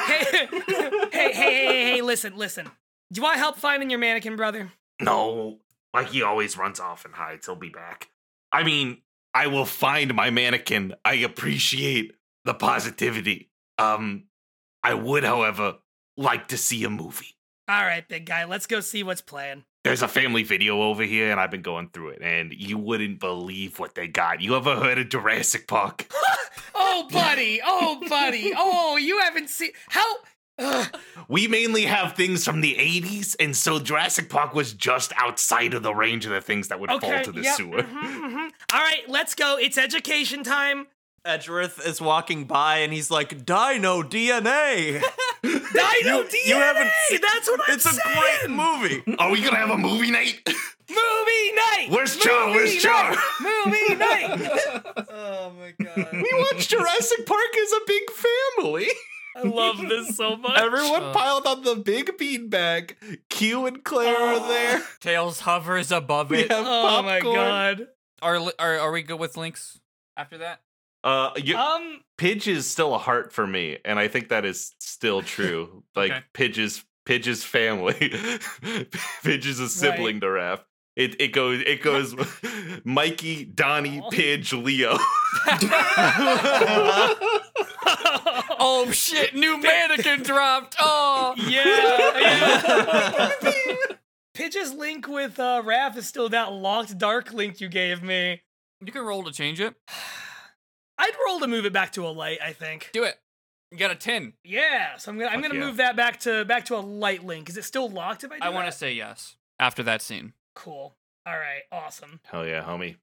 hey, hey, hey, hey, hey, listen, listen. Do you want help finding your mannequin brother? no, like he always runs off and hides. He'll be back. I mean, I will find my mannequin. I appreciate the positivity. Um, I would, however, like to see a movie. All right, big guy, let's go see what's playing. There's a family video over here, and I've been going through it, and you wouldn't believe what they got. You ever heard of Jurassic Park? Oh, buddy, oh, buddy, oh, you haven't seen how. Ugh. We mainly have things from the 80s, and so Jurassic Park was just outside of the range of the things that would Okay, fall to the yep, sewer. mhm, mhm. All right, let's go. It's education time. Edgeworth is walking by and he's like, Dino DNA. Dino You- DNA. you haven't seen- That's what I'm it's a great movie. Are we gonna have a movie night? movie night. Where's Char? Movie Where's Char? Movie night. oh my god. we watch Jurassic Park as a big family. I love this so much. Everyone Oh. piled on the big beanbag. Q and Claire are there. Tails hovers above it. have oh my god. Are, are are we good with links after that? Uh, you, Um. Pidge is still a heart for me, and I think that is still true. Like Okay. Pidge's Pidge's family. Pidge is a sibling to Raph. It it goes it goes Mikey, Donnie, Pidge, Leo. Oh shit! New mannequin dropped. Oh yeah, yeah. Pidge's link with uh, Raph is still that locked dark link you gave me. You can roll to change it. I'd roll to move it back to a light. I think. Do it. You got a ten. Yeah, so I'm gonna I'm Fuck gonna yeah. move that back to back to a light link. Is it still locked if I do I want to that? say yes after that scene. Cool. All right. Awesome. Hell yeah, homie.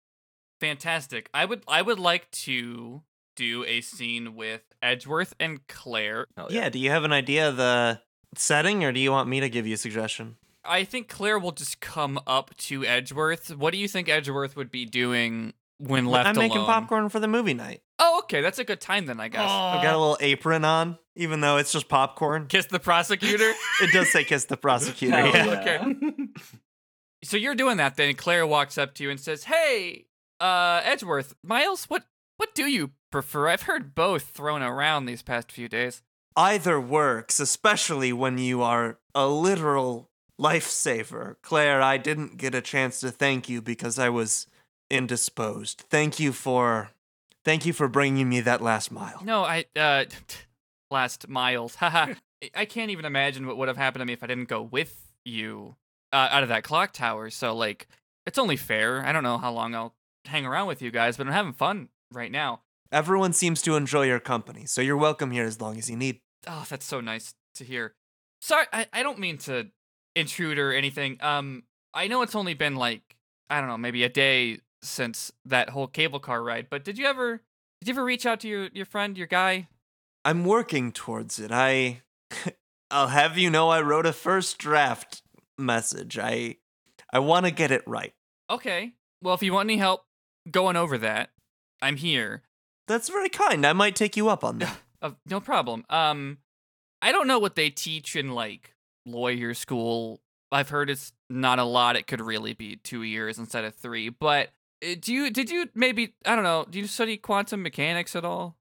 Fantastic. I would I would like to do a scene with Edgeworth and Claire. Hell Yeah, do you have an idea of the setting or do you want me to give you a suggestion? I think Claire will just come up to Edgeworth. What do you think Edgeworth would be doing when left I'm making alone? popcorn for the movie night. Oh, okay. That's a good time then, I guess. I've got a little apron on, even though it's just popcorn. Kiss the prosecutor. It does say kiss the prosecutor. Hell yeah. Oh, yeah. okay. so you're doing that then. Claire walks up to you and says, "Hey, uh, Edgeworth, Miles, what what do you prefer? I've heard both thrown around these past few days." Either works, especially when you are a literal lifesaver. Claire, I didn't get a chance to thank you because I was indisposed. Thank you for thank you for bringing me that last mile. No, I uh last miles. Haha. I- I can't even imagine what would have happened to me if I didn't go with you uh, out of that clock tower. So like it's only fair. I don't know how long I'll hang around with you guys, but I'm having fun right now. Everyone seems to enjoy your company, so you're welcome here as long as you need. Oh, that's so nice to hear. Sorry, I, I don't mean to intrude or anything. Um I know it's only been like I don't know, maybe a day since that whole cable car ride, but did you ever did you ever reach out to your your friend, your guy? I'm working towards it. I I'll have you know I wrote a first draft message. I I want to get it right. Okay. Well, if you want any help going over that, I'm here. That's very kind. I might take you up on that. Uh, no problem. Um, I don't know what they teach in like lawyer school. I've heard it's not a lot. It could really be two years instead of three. But uh, do you? Did you maybe? I don't know. Do you study quantum mechanics at all?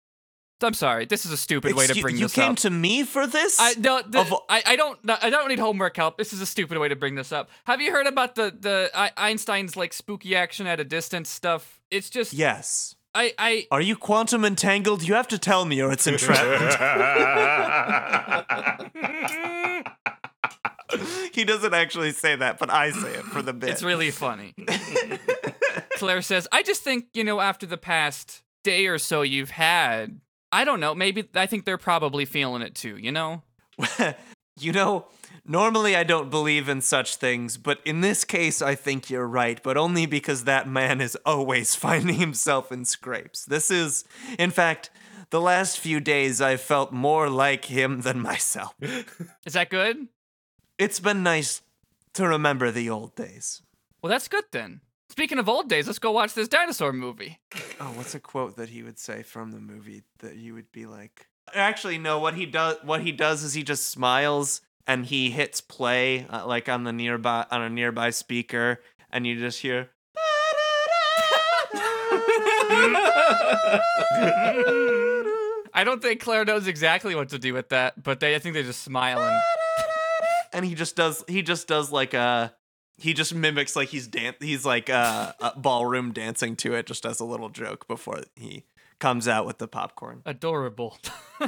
I'm sorry. This is a stupid way to bring you this up. You came to me for this? I no, the, Of- I, I don't I don't need homework help. This is a stupid way to bring this up. Have you heard about the the I, Einstein's like spooky action at a distance stuff? It's just yes. I I Are you quantum entangled? You have to tell me or it's entrapment. he doesn't actually say that, but I say it for the bit. it's really funny. Claire says, "I just think you know after the past day or so you've had, I don't know. Maybe I think they're probably feeling it too. You know." you know, normally I don't believe in such things, but in this case, I think you're right, but only because that man is always finding himself in scrapes. This is, in fact, the last few days I've felt more like him than myself. Is that good? It's been nice to remember the old days. Well, that's good then. Speaking of old days, let's go watch this dinosaur movie. Oh, what's a quote that he would say from the movie that you would be like? Actually, no. What he does, what he does is he just smiles and he hits play uh, like on the nearby on a nearby speaker, and you just hear. I don't think Claire knows exactly what to do with that, but they I think they just smile and and he just does he just does like a he just mimics like he's dan- he's like uh, uh ballroom dancing to it just as a little joke before he comes out with the popcorn. adorable.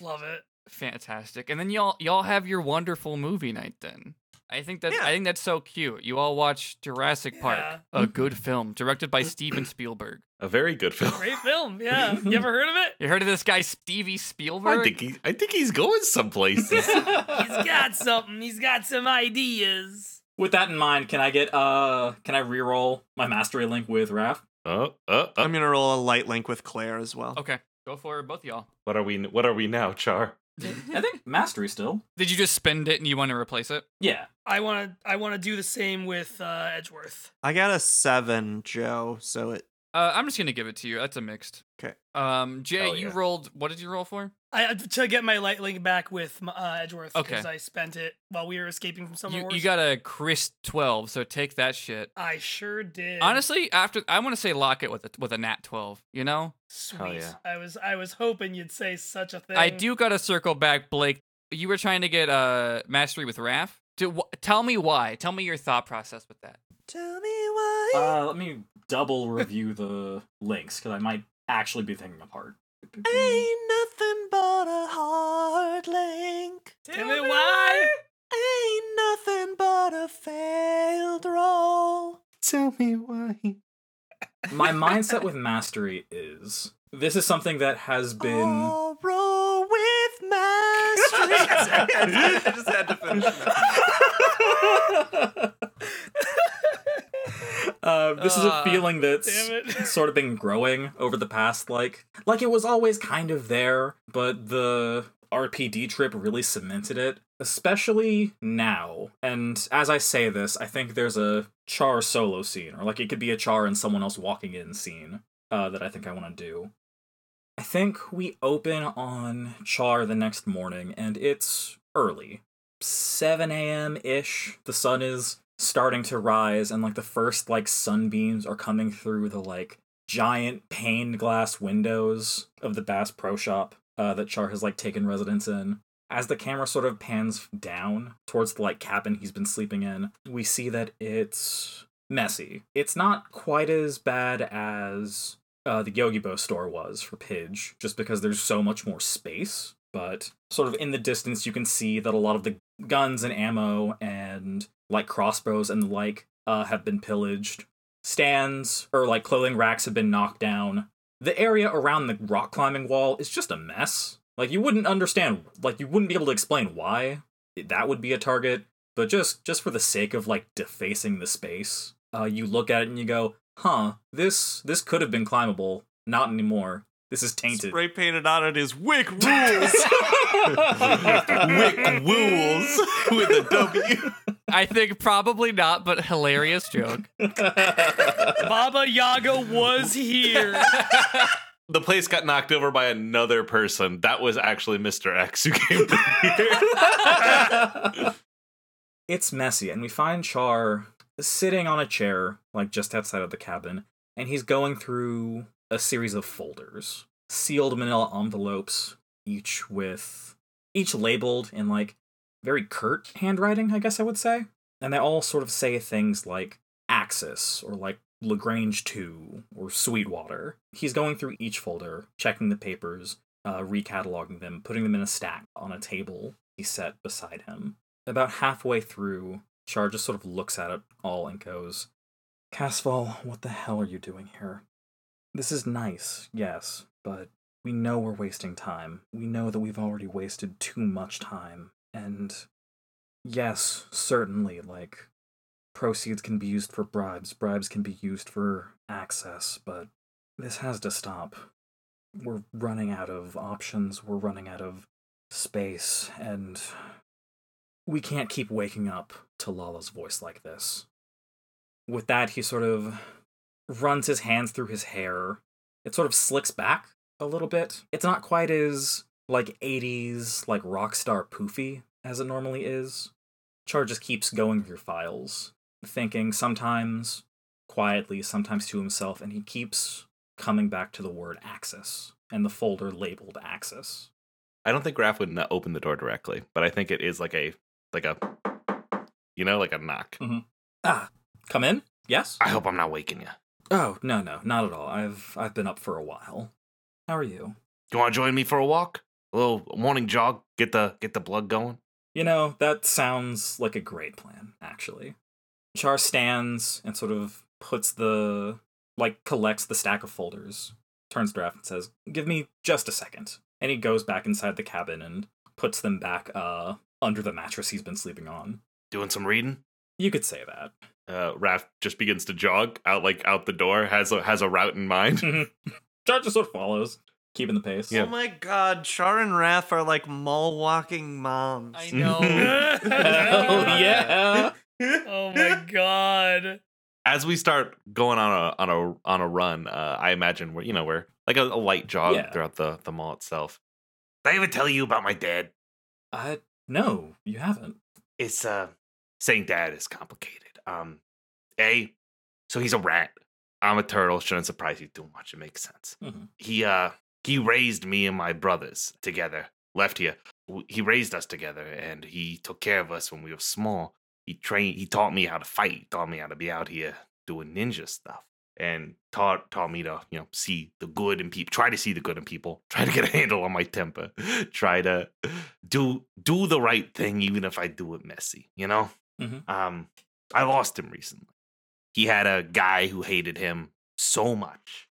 Love it. Fantastic. And then y'all y'all have your wonderful movie night then. I think that's Yeah. I think that's so cute. You all watch Jurassic Park, Yeah. a good film directed by Steven Spielberg. A very good film. Great film. Yeah. You ever heard of it? You heard of this guy Stevie Spielberg? I think he, I think he's going some places. He's got something. He's got some ideas. With that in mind, can I get uh can I re-roll my mastery link with Raph? oh, oh, oh. I'm gonna roll a light link with Claire as well. okay, go for it, both y'all. What are we? What are we now, Char? I think mastery still. Did you just spend it and you want to replace it? Yeah. I want to. I want to do the same with uh, Edgeworth. I got a seven, Joe. So it Uh, I'm just gonna give it to you. That's a mixed. Okay. Um, Jay, Hell you yeah. rolled. What did you roll for? I to get my light link back with uh, Edgeworth Okay. because I spent it while we were escaping from Summer You, Wars. you got a Chris 12, so take that shit. I sure did. Honestly, after I want to say lock it with a with a nat 12. You know, sweet. yeah. I was. I was hoping you'd say such a thing. I do got to circle back, Blake. You were trying to get uh mastery with Raph. To, wh- tell me why. Tell me your thought process with that. Tell me why. Uh, let me double review the links because I might actually be thinking apart. Ain't nothing but a hard link. Tell me why. Ain't nothing but a failed roll. Tell me why. My mindset with mastery is this is something that has been I'll roll with mastery. I just had to finish that. Uh, this is a Uh, feeling that's sort of been growing over the past like like it was always kind of there, but the RPD trip really cemented it, especially now. And as I say this, I think there's a Char solo scene, or like it could be a Char and someone else walking in scene uh, that I think I want to do. I think we open on Char the next morning, and it's early. 7 a.m. ish. The sun is starting to rise, and like the first like sunbeams are coming through the like giant paned glass windows of the Bass Pro Shop uh, that Char has like taken residence in. As the camera sort of pans down towards the like cabin he's been sleeping in, we see that it's messy. It's not quite as bad as uh, the Yogibo store was for Pidge, just because there's so much more space. But sort of in the distance, you can see that a lot of the guns and ammo and like crossbows and the like uh, have been pillaged. Stands or like clothing racks have been knocked down. The area around the rock climbing wall is just a mess. Like you wouldn't understand, like you wouldn't be able to explain why that would be a target, but just just for the sake of like defacing the space, uh, you look at it and you go, "Huh, this this could have been climbable. Not anymore. This is tainted." Spray painted on it is Wick rules. Wick Wools with a W. I think probably not, but hilarious joke. Baba Yaga was here. the place got knocked over by another person. That was actually Mr. X who came here. it's messy, and we find Char sitting on a chair, like just outside of the cabin, and he's going through a series of folders, sealed manila envelopes, each with each labeled in like very curt handwriting, I guess I would say. And they all sort of say things like Axis or like Lagrange 2 or Sweetwater. He's going through each folder, checking the papers, uh, recataloging them, putting them in a stack on a table he set beside him. About halfway through, Char just sort of looks at it all and goes, Casval, what the hell are you doing here? This is nice, yes, but we know we're wasting time. We know that we've already wasted too much time. And yes, certainly, like, proceeds can be used for bribes, bribes can be used for access, but this has to stop. We're running out of options, we're running out of space, and we can't keep waking up to Lalah's voice like this. With that, he sort of runs his hands through his hair. It sort of slicks back a little bit. It's not quite as like 80s like rock star poofy as it normally is. Char just keeps going through files, thinking sometimes quietly, sometimes to himself, and he keeps coming back to the word Axis and the folder labeled Axis. I don't think Raph would open the door directly, but I think it is like a like a you know like a knock. Ah, come in? Yes? I hope I'm not waking you. Oh, no, no, not at all. I've I've been up for a while. How are you? You want to join me for a walk? A little morning jog, get the get the blood going. You know, that sounds like a great plan, actually. Char stands and sort of puts the like collects the stack of folders, turns to Raph and says, Give me just a second. And he goes back inside the cabin and puts them back uh under the mattress he's been sleeping on. Doing some reading. You could say that. Uh, Raph just begins to jog out like out the door. has a, has a route in mind. Char just sort of follows, keeping the pace. Yeah. Oh my god, Char and Raph are like mall walking moms. I know. oh yeah. oh my god. As we start going on a on a on a run, uh, I imagine we're you know we're like a, a light jog Yeah. throughout the the mall itself. Did I ever tell you about my dad? Uh no, you haven't. It's uh saying dad is complicated. Um A, so he's a rat. I'm a turtle, shouldn't surprise you too much. It makes sense. Mhm. He uh he raised me and my brothers together. Left here. He raised us together and he took care of us when we were small. He trained he taught me how to fight, he taught me how to be out here doing ninja stuff. And taught taught me to, you know, see the good in people, try to see the good in people, try to get a handle on my temper, try to do do the right thing even if I do it messy, you know? Mhm. Um I lost him recently. He had a guy who hated him so much.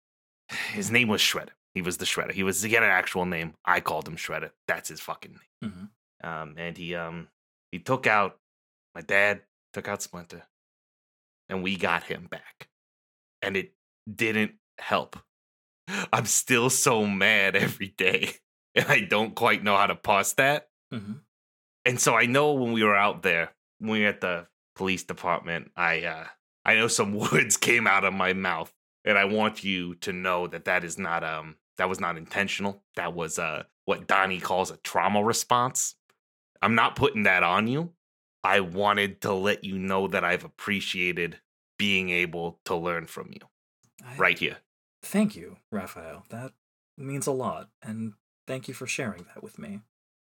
His name was Shredder. He was the Shredder. He was he had an actual name. I called him Shredder. That's his fucking name. Mhm. Um, and he um he took out my dad, took out Splinter, and we got him back. And it didn't help. I'm still so mad every day, and I don't quite know how to pause that. Mhm. And so I know when we were out there, when we were at the police department, I uh I know some words came out of my mouth, and I want you to know that that is not um that was not intentional. That was uh what Donnie calls a trauma response. I'm not putting that on you. I wanted to let you know that I've appreciated being able to learn from you I- right here. Thank you, Raphael. That means a lot, and thank you for sharing that with me.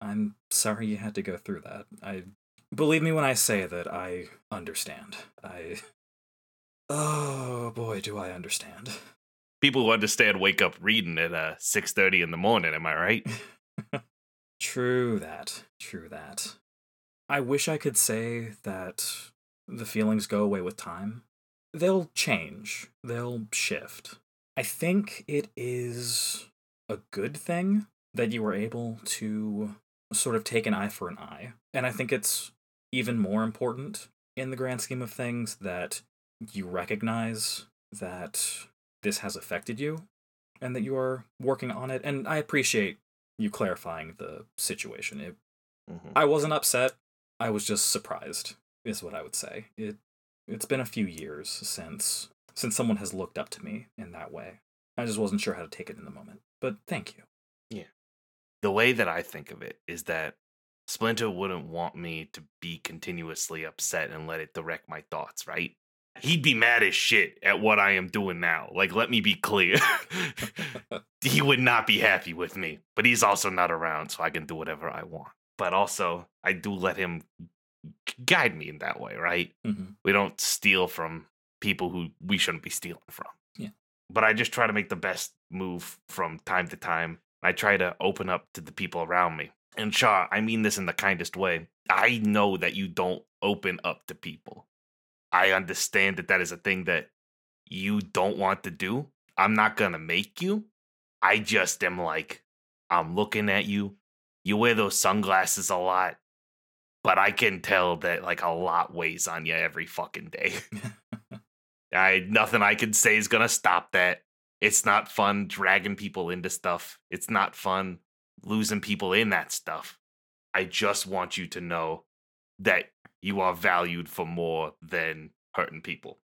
I'm sorry you had to go through that. I believe me when I say that I understand. I Oh boy, do I understand. People who understand wake up reading at uh 6:30 in the morning, am I right? True that. True that. I wish I could say that the feelings go away with time. They'll change, they'll shift. I think it is a good thing that you were able to sort of take an eye for an eye. And I think it's even more important in the grand scheme of things that you recognize that this has affected you and that you are working on it. And I appreciate you clarifying the situation. It, Mhm. I wasn't upset. I was just surprised. is what I would say. It it's been a few years since since someone has looked up to me in that way. I just wasn't sure how to take it in the moment. But thank you. Yeah. The way that I think of it is that Splinter wouldn't want me to be continuously upset and let it direct my thoughts, right? He'd be mad as shit at what I am doing now. Like, let me be clear. he would not be happy with me, but he's also not around, so I can do whatever I want. But also, I do let him guide me in that way, right? hmm We don't steal from people who we shouldn't be stealing from. Yeah. But I just try to make the best move from time to time. I try to open up to the people around me. And Char, I mean this in the kindest way. I know that you don't open up to people. I understand that that is a thing that you don't want to do. I'm not going to make you. I just am like, I'm looking at you. You wear those sunglasses a lot, but I can tell that like a lot weighs on you every fucking day. I nothing I can say is gonna stop that. It's not fun dragging people into stuff. It's not fun losing people in that stuff. I just want you to know that you are valued for more than hurting people.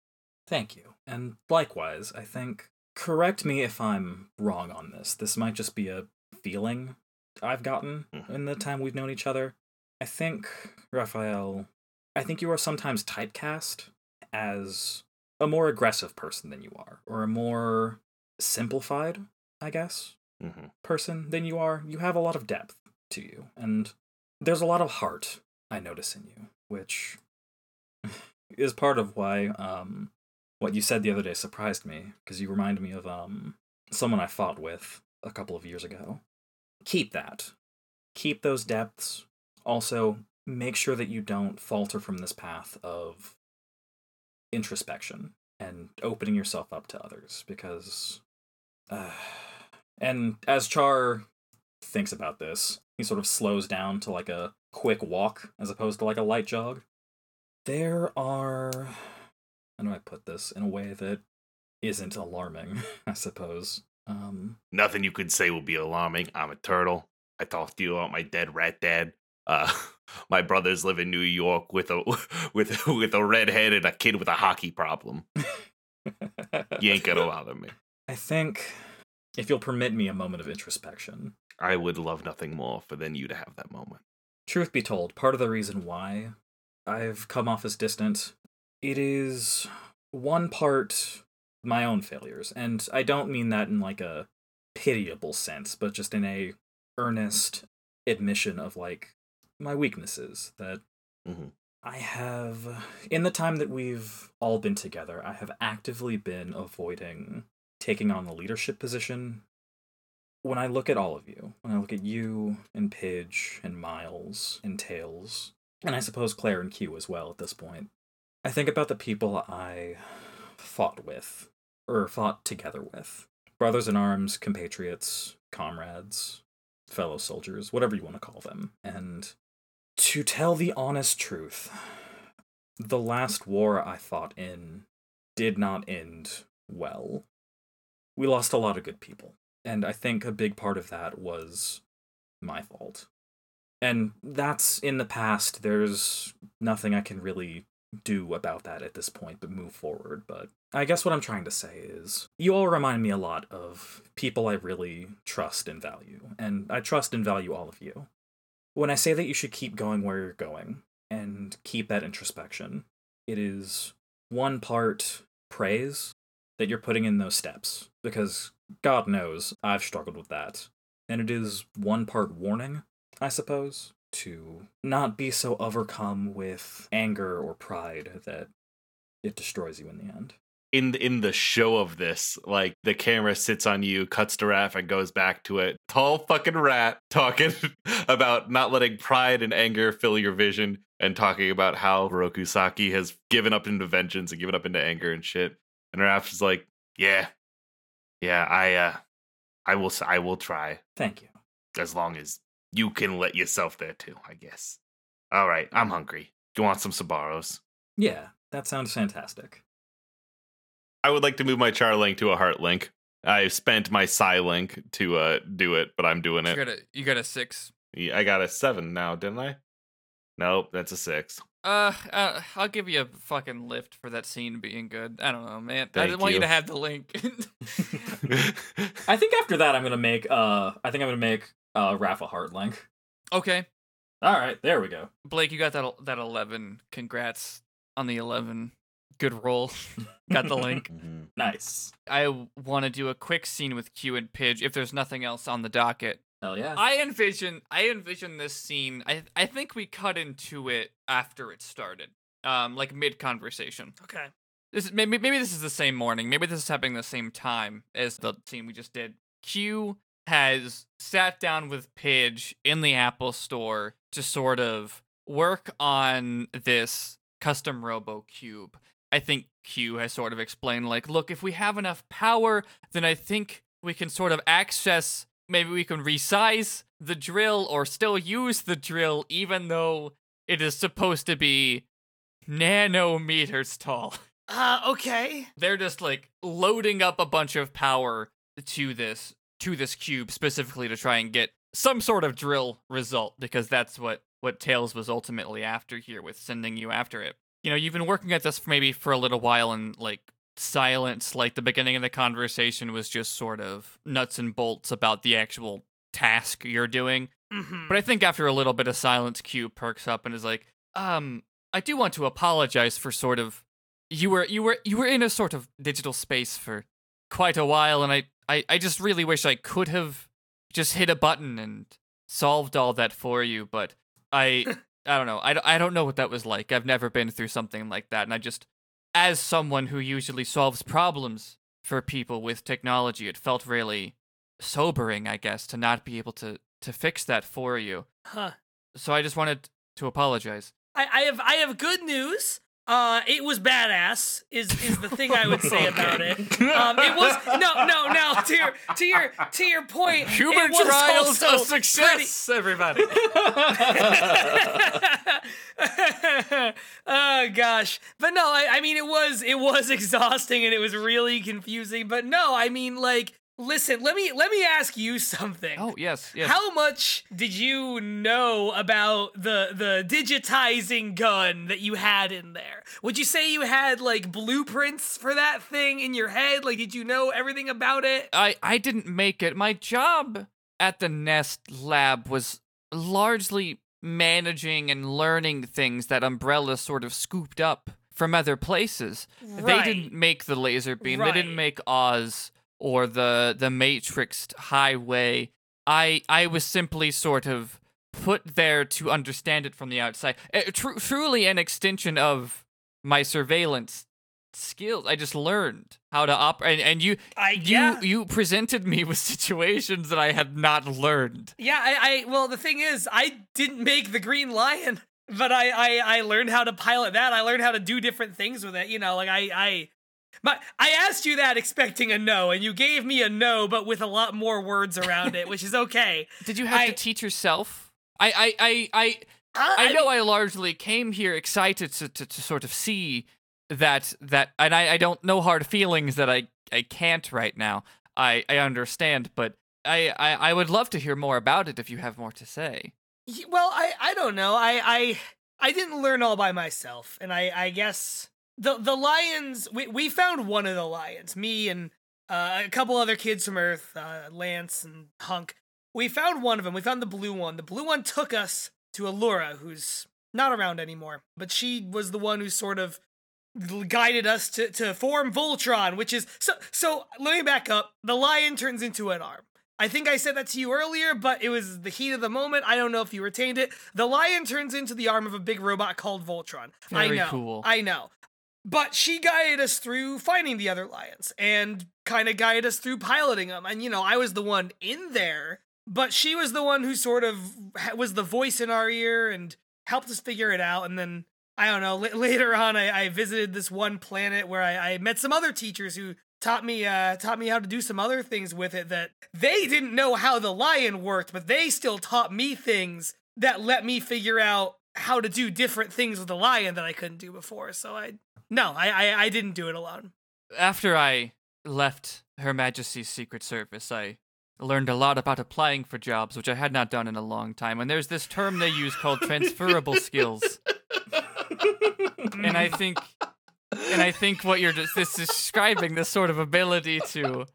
Thank you. And likewise, I think correct me if I'm wrong on this. This might just be a feeling I've gotten Mhm. in the time we've known each other. I think, Raphael, I think you are sometimes typecast as a more aggressive person than you are, or a more simplified, I guess, hmm person than you are. You have a lot of depth to you, and there's a lot of heart I notice in you, which is part of why um, what you said the other day surprised me, because you remind me of um, someone I fought with a couple of years ago. Keep that. Keep those depths. Also, make sure that you don't falter from this path of introspection and opening yourself up to others, because. Uh, and as Char thinks about this, he sort of slows down to like a quick walk as opposed to like a light jog. There are. How do I put this in a way that isn't alarming, I suppose? Um, Nothing you could say will be alarming. I'm a turtle. I talked to you about my dead rat dad. Uh, my brothers live in New York with a with with a redhead and a kid with a hockey problem. You ain't gonna bother me. I think, if you'll permit me a moment of introspection, I would love nothing more for than you to have that moment. truth be told, part of the reason why I've come off as distant, it is one part my own failures, and I don't mean that in like a pitiable sense, but just in a earnest admission of like my weaknesses that Mhm. I have in the time that we've all been together, I have actively been avoiding taking on the leadership position when I look at all of you, when I look at you and Pidge and Miles and Tails, and I suppose Claire and Q as well at this point, I think about the people I fought with, or fought together with. Brothers in arms, compatriots, comrades, fellow soldiers, whatever you want to call them. And to tell the honest truth, the last war I fought in did not end well. We lost a lot of good people. And I think a big part of that was my fault. And that's in the past. There's nothing I can really do about that at this point but move forward. But I guess what I'm trying to say is you all remind me a lot of people I really trust and value. And I trust and value all of you. When I say that you should keep going where you're going and keep that introspection, it is one part praise that you're putting in those steps because God knows I've struggled with that. And it is one part warning, I suppose, to not be so overcome with anger or pride that it destroys you in the end. in in the show of this, like the camera sits on you, cuts to Raph, and goes back to it. Tall fucking rat talking about not letting pride and anger fill your vision, and talking about how Oroku Saki has given up into vengeance and given up into anger and shit. And Raph is like, Yeah, yeah. I uh, I will. I will try Thank you. as long as you can let yourself there too. I guess. All right. I'm hungry. You want some Sbarros? Yeah, that sounds fantastic. I would like to move my char link to a heart link. I spent my psi link to uh do it, but I'm doing it. You it. got a you got a six. Yeah, I got a seven now, didn't I? Nope, that's a six. Uh, uh, I'll give you a fucking lift for that scene being good. I don't know, man. I Thank just want you you. to have the link. I think after that, I'm gonna make. Uh, I think I'm gonna make uh Rafa Heart link. okay, All right, there we go. Blake, you got that that eleven. Congrats on the eleven. Good roll. got the link. Mhm. Nice. I want to do a quick scene with Q and Pidge if there's nothing else on the docket. Hell yeah. I envision I envision this scene. I I think we cut into it after it started. Um like mid conversation. Okay. This is, maybe maybe this is the same morning. Maybe this is happening the same time as the scene we just did. Q has sat down with Pidge in the Apple store to sort of work on this custom Robo Cube. I think Q has sort of explained like, look, if we have enough power, then I think we can sort of access maybe we can resize the drill or still use the drill even though it is supposed to be nanometers tall. Uh, okay. They're just like loading up a bunch of power to this to this cube specifically to try and get some sort of drill result because that's what what Tails was ultimately after here with sending you after it. You know, you've been working at this for maybe for a little while and like silence like the beginning of the conversation was just sort of nuts and bolts about the actual task you're doing. Mm-hmm. But I think after a little bit of silence, Q perks up and is like, "Um, I do want to apologize for sort of you were you were you were in a sort of digital space for quite a while, and I I, I just really wish I could have just hit a button and solved all that for you, but I I don't know I, I don't know what that was like. I've never been through something like that, and I just as someone who usually solves problems for people with technology, it felt really sobering, I guess, to not be able to to fix that for you. Huh. So I just wanted to apologize. I, I have I have good news. Uh, it was badass. Is is the thing I would say about it. Um, it was no no no to your to your to your point. Human it was trials a success, everybody. oh gosh but no I, I mean it was it was exhausting and it was really confusing but no i mean like listen let me let me ask you something oh yes, yes. how much did you know about the the digitizing gun that you had in there? Would you say you had like blueprints for that thing in your head? Like did you know everything about it? I I didn't make it. My job at the Nest lab was largely managing and learning things that Umbrella sort of scooped up from other places. They didn't make the laser beam. They didn't make Oz or the the Matrix highway. I I was simply sort of put there to understand it from the outside. Uh, tru- truly an extension of my surveillance skills. I just learned how to operate, and, and you I you yeah. you presented me with situations that I had not learned. Yeah, I, I well the thing is I didn't make the green lion, but I, I I learned how to pilot that. I learned how to do different things with it. You know, like I I my, I asked you that expecting a no, and you gave me a no, but with a lot more words around it, which is okay. Did you have I- to teach yourself? I I I I, uh, I, I know I largely came here excited to, to, to sort of see that that and I, I don't know hard feelings that I, I can't right now. I, I understand, but I, I, I would love to hear more about it if you have more to say. Well, I I don't know. I I I didn't learn all by myself, and I I guess the the lions we we found one of the lions. Me and uh, a couple other kids from Earth, uh, Lance and Hunk. We found one of them. We found the blue one. The blue one took us to Allura, who's not around anymore, but she was the one who sort of guided us to, to form Voltron, which is so so let me back up. The lion turns into an arm. I think I said that to you earlier, but it was the heat of the moment. I don't know if you retained it. The lion turns into the arm of a big robot called Voltron. I Very know. cool. I know. But she guided us through finding the other lions and kind of guided us through piloting them. And, you know, I was the one in there, but she was the one who sort of was the voice in our ear and helped us figure it out. And then, I don't know, la- later on, I-, I visited this one planet where I-, I met some other teachers who taught me uh taught me how to do some other things with it that they didn't know how the lion worked but they still taught me things that let me figure out how to do different things with the lion that I couldn't do before so I no I I, I didn't do it alone After I left Her Majesty's Secret Service, I learned a lot about applying for jobs, which I had not done in a long time. And there's this term they use called transferable skills. and I think and I think what you're just this describing this sort of ability to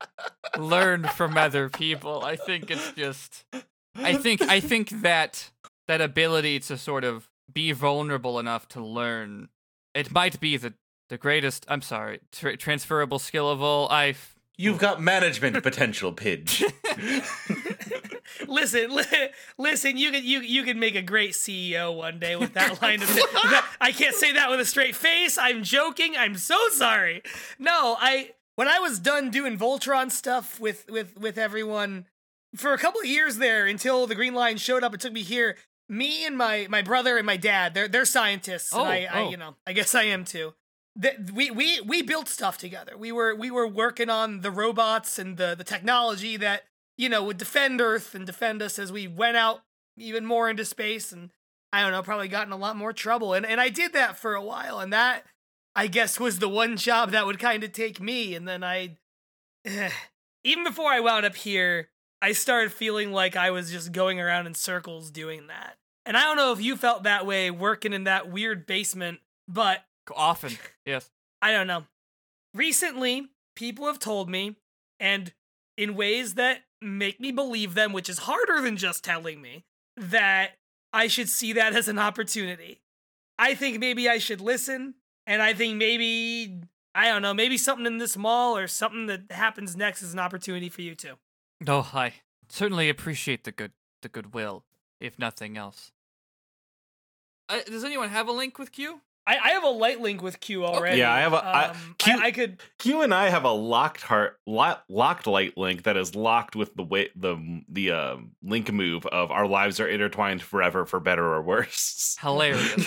learn from other people. I think it's just I think I think that that ability to sort of be vulnerable enough to learn it might be the the greatest I'm sorry tra- transferable skill of all. I You've got management potential, Pidge. listen, li- listen. You can you you could make a great CEO one day with that line of. that, I can't say that with a straight face. I'm joking. I'm so sorry. No, I when I was done doing Voltron stuff with with with everyone for a couple of years there until the Green Lion showed up and took me here. Me and my my brother and my dad, they're they're scientists. and Oh, I, I oh. you know I guess I am too. That we we we built stuff together. We were we were working on the robots and the the technology that you know would defend Earth and defend us as we went out even more into space and I don't know probably got in a lot more trouble and and I did that for a while and that I guess was the one job that would kind of take me and then I even before I wound up here I started feeling like I was just going around in circles doing that. And I don't know if you felt that way working in that weird basement, but often yes. I don't know. Recently, people have told me, and in ways that make me believe them, which is harder than just telling me, that I should see that as an opportunity. I think maybe I should listen, and I think maybe, I don't know, maybe something in this mall or something that happens next is an opportunity for you too. Oh, I certainly appreciate the good the goodwill, if nothing else. Uh, does anyone have a link with Q? I, I have a light link with Q already. Yeah, I have a- I- Um, Q- I, I could. Q and I have a locked heart, lo- locked light link that is locked with the way the the uh, link move of our lives are intertwined forever for better or worse. Hilarious.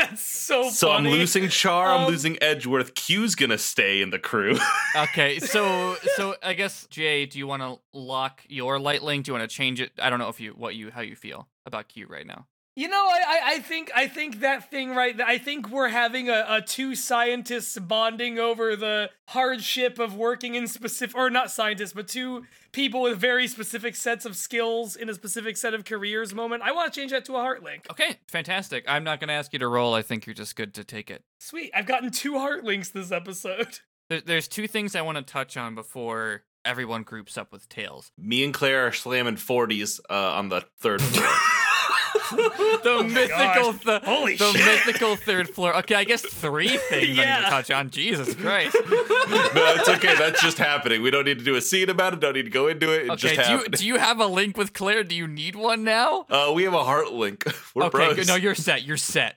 That's so. So I'm losing Char, Um, I'm losing Edgeworth. Q's gonna stay in the crew. okay, so so I guess Jay, do you want to lock your light link? Do you want to change it? I don't know if you what you how you feel about Q right now. You know, I, I, I think I think that thing right. I think we're having a, a two scientists bonding over the hardship of working in specific, or not scientists, but two people with very specific sets of skills in a specific set of careers moment. I want to change that to a heart link. Okay, fantastic. I'm not gonna ask you to roll. I think you're just good to take it. Sweet, I've gotten two heart links this episode. There, there's two things I want to touch on before everyone groups up with tails. Me and Claire are slamming 40s uh, on the third floor. The mythical, th- Holy the shit. mythical third floor. Okay, I guess three things I need to touch on. Jesus Christ. no, it's okay. That's just happening. We don't need to do a scene about it. Don't need to go into it. It's Okay, just do you, do you have a link with Claire? Do you need one now? uh, we have a heart link. We're okay, bros. no, you're set. You're set.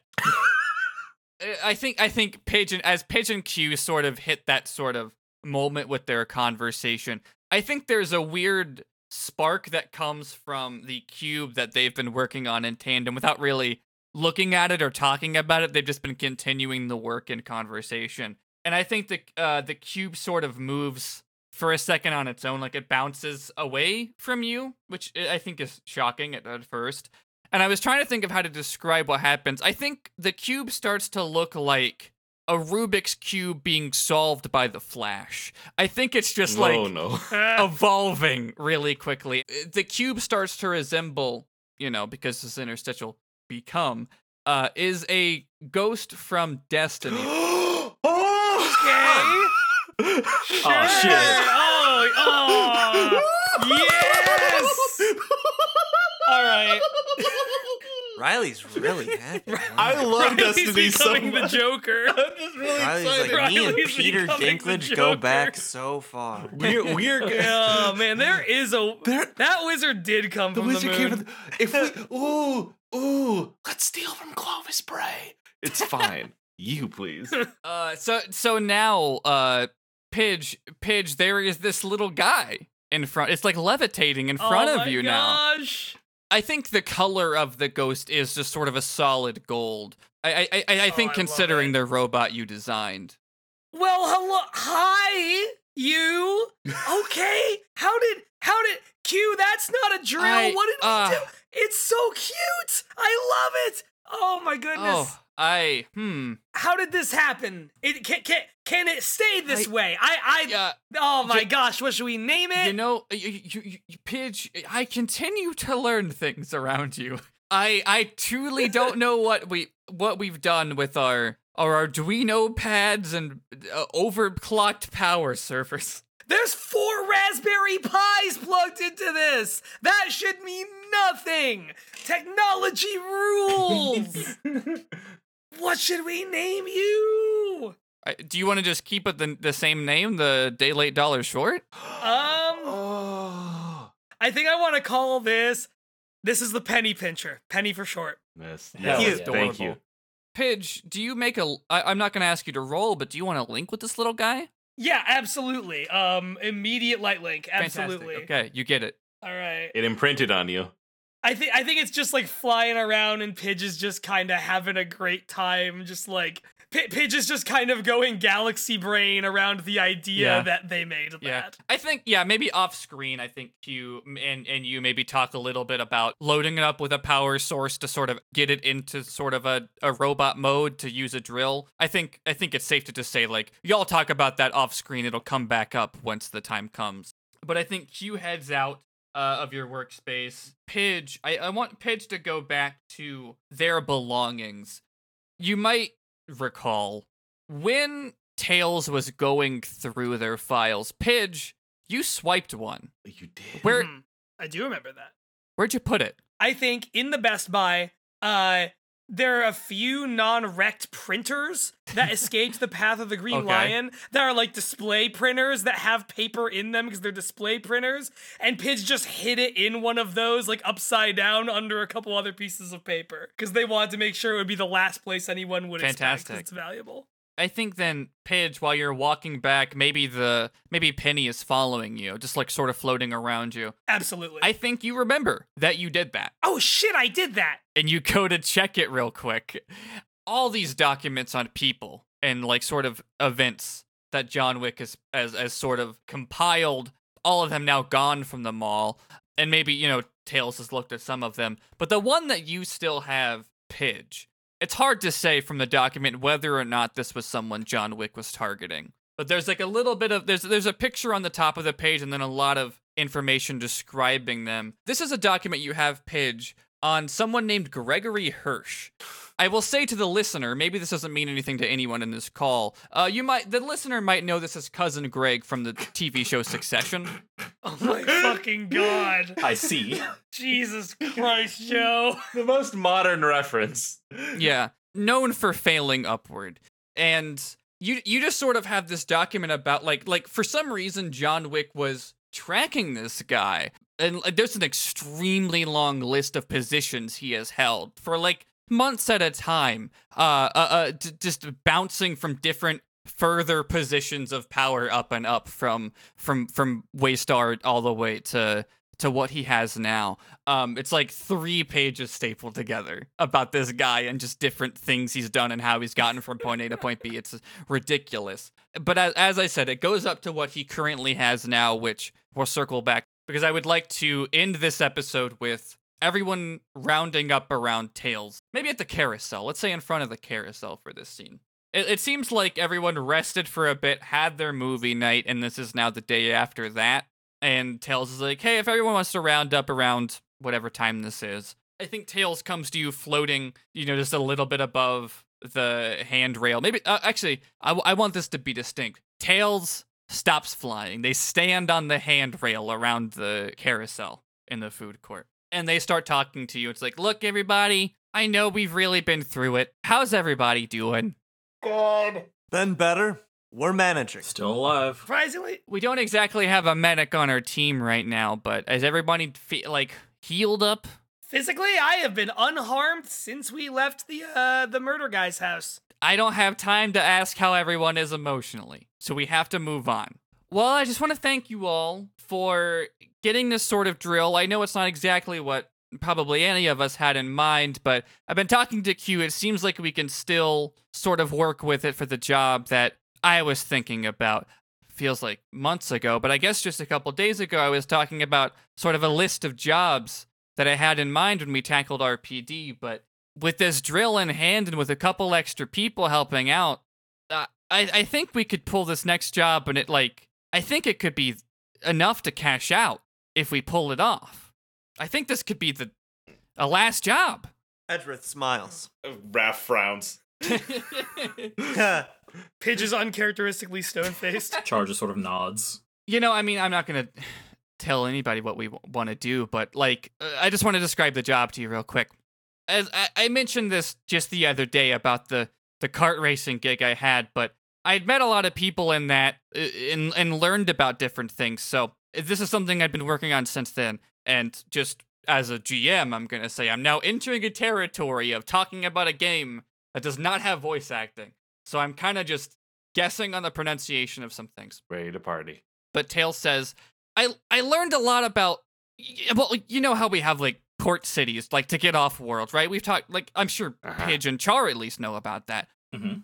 I think I think Pidge and as Pidge and Q sort of hit that sort of moment with their conversation. I think there's a weird spark that comes from the cube that they've been working on in tandem without really looking at it or talking about it. They've just been continuing the work in conversation. And I think the uh, the cube sort of moves for a second on its own, like it bounces away from you, which I think is shocking at, at first. And I was trying to think of how to describe what happens. I think the cube starts to look like a Rubik's cube being solved by the Flash. I think it's just like oh no. evolving really quickly. The cube starts to resemble, you know, because this interstitial become uh is a ghost from Destiny. oh, Sure. shit. Oh, oh, yes. All right. Riley's really happy. I love Riley's Destiny so becoming the much. Joker. I'm just really Riley's excited. like, me and Riley's Peter becoming the Dinklage go back so far. We're we're oh man, there is a There- that wizard did come the from the wizard moon. came from the, if we ooh ooh let's steal from Clovis Bray. It's fine. you please. Uh so so now uh Pidge Pidge there is this little guy in front. It's like levitating in front oh of my you now. gosh. I think the color of the ghost is just sort of a solid gold. I I I, I Oh, think I considering the robot you designed. Well, hello, hi, you. Okay, how did how did Q? That's not a drill. I- what did uh, we do? It's so cute. I love it. Oh my goodness. Oh, I hmm. How did this happen? It can can, can it stay this I- way? I I. Uh, oh my J- gosh, what should we name it? you know, you, you, you, you, Pidge, I continue to learn things around you. I I truly don't know what we what we've done with our our Arduino pads and uh, overclocked power servers. There's four Raspberry Pis plugged into this. That should mean nothing. Technology rules. what should we name you? I, do you want to just keep it the, the same name, the day late dollar short? Um, Oh. I think I want to call this. This is the penny pincher. Penny for short. Yes. Hell yes, yeah. Thank you. Pidge, do you make a? I, I'm not going to ask you to roll, but do you want to link with this little guy? Yeah, absolutely. Um, immediate light link. Fantastic. Absolutely. Okay, you get it. All right. It imprinted on you. I think I think it's just like flying around and Pidge is just kind of having a great time, just like P- Pidge is just kind of going galaxy brain around the idea Yeah. that they made Yeah, that. I think yeah, maybe off screen. I think you and and you maybe talk a little bit about loading it up with a power source to sort of get it into sort of a, a robot mode to use a drill. I think I think it's safe to just say like y'all talk about that off screen. It'll come back up once the time comes. But I think Q heads out uh, of your workspace. Pidge, I, I want Pidge to go back to their belongings. You might recall when Tails was going through their files. Pidge, you swiped one. You did. Where Mhm. I do remember that. where'd you put it? I think in the Best Buy, uh, there are a few non-wrecked printers that escaped the path of the Green Okay. Lion that are like display printers that have paper in them because they're display printers. And Pidge just hid it in one of those, like upside down under a couple other pieces of paper because they wanted to make sure it would be the last place anyone would expect Fantastic. it's valuable. I think then Pidge, while you're walking back, maybe the maybe Penny is following you, just like sort of floating around you. Absolutely. I think you remember that you did that. oh shit! I did that. and you go to check it real quick. All these documents on people and like sort of events that John Wick has, has, has sort of compiled, all of them now gone from the mall. And maybe, you know, Tails has looked at some of them. But the one that you still have, Pidge, it's hard to say from the document whether or not this was someone John Wick was targeting. But there's like a little bit of there's there's a picture on the top of the page and then a lot of information describing them. This is a document you have, Pidge, on someone named Gregory Hirsch. I will say to the listener, maybe this doesn't mean anything to anyone in this call. Uh, you might, the listener might know this as cousin Greg from the TV show Succession. Oh my fucking god! I see. Jesus Christ, Joe. The most modern reference. yeah, known for failing upward. And you you just sort of have this document about like like for some reason John Wick was tracking this guy. And there's an extremely long list of positions he has held for like months at a time. Uh uh, uh d- just bouncing from different further positions of power up and up from from from Waystar all the way to to what he has now. Um, it's like three pages stapled together about this guy and just different things he's done and how he's gotten from point A to point B. It's ridiculous. But as, as I said, it goes up to what he currently has now, which we'll circle back because I would like to end this episode with everyone rounding up around Tails. Maybe at the carousel. Let's say in front of the carousel for this scene. It, it seems like everyone rested for a bit, had their movie night, and this is now the day after that. And Tails is like, hey, if everyone wants to round up around whatever time this is. I think Tails comes to you floating, you know, just a little bit above the handrail. Maybe, uh, actually, I, w- I want this to be distinct. Tails stops flying. They stand on the handrail around the carousel in the food court. And they start talking to you. It's like, look, everybody, I know we've really been through it. How's everybody doing? Good. Been better. We're managing. Still alive. Surprisingly, We don't exactly have a medic on our team right now, but has everybody fe- like healed up? physically, I have been unharmed since we left the uh the murder guy's house. I don't have time to ask how everyone is emotionally, so we have to move on. Well, I just want to thank you all for getting this sort of drill. I know it's not exactly what probably any of us had in mind, but I've been talking to Q. It seems like we can still sort of work with it for the job that I was thinking about. Feels like months ago, but I guess just a couple days ago, I was talking about sort of a list of jobs that I had in mind when we tackled RPD, but with this drill in hand and with a couple extra people helping out, uh, I I think we could pull this next job, and it like I think it could be enough to cash out if we pull it off. I think this could be the a last job. Edgeworth smiles. Raph frowns. Pidge is uncharacteristically stone faced. Char just sort of nods. You know, I mean, I'm not gonna tell anybody what we want to do, but like, uh, I just want to describe the job to you real quick. As I, I mentioned this just the other day about the the kart racing gig I had, but I'd met a lot of people in that uh, and and learned about different things. So this is something I've been working on since then, and just as a GM, I'm gonna say I'm now entering a territory of talking about a game that does not have voice acting. So I'm kind of just guessing on the pronunciation of some things Ready to party. but Tails says, I I learned a lot about well, you know how we have like port cities, like to get off world, right? We've talked like I'm sure Uh-huh. Pidge and Char at least know about that. hmm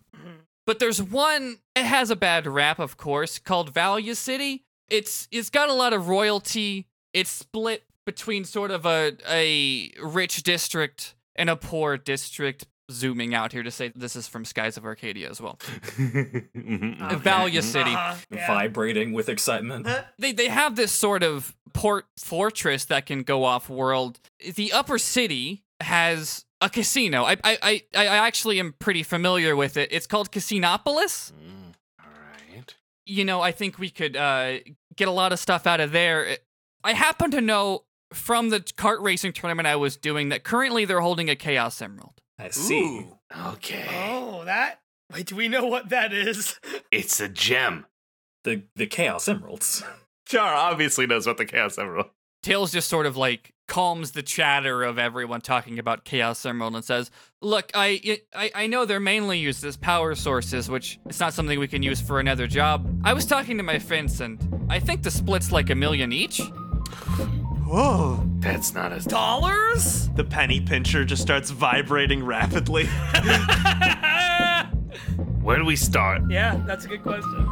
But there's one it has a bad rap, of course, called Valua City. It's it's got a lot of royalty. It's split between sort of a a rich district and a poor district. Zooming out here to say this is from Skies of Arcadia as well. Okay. Valua City. Uh-huh, yeah. Vibrating with excitement. they they have this sort of port fortress that can go off world. The upper city has a casino. I I I, I actually am pretty familiar with it. It's called Casinopolis. Mm, all right. You know, I think we could uh, get a lot of stuff out of there. I happen to know from the kart racing tournament I was doing that currently they're holding a Chaos Emerald. I see. Ooh. Okay. Oh, that. Wait, do we know what that is? It's a gem. The the Chaos Emeralds. Char obviously knows what the Chaos Emerald. Tails just sort of like calms the chatter of everyone talking about Chaos Emerald and says, "Look, I, I I know they're mainly used as power sources, which it's not something we can use for another job. I was talking to my friends, and I think the split's like a million each. Whoa. That's not as Dollars? The penny pincher just starts vibrating rapidly. Where do we start? yeah, that's a good question.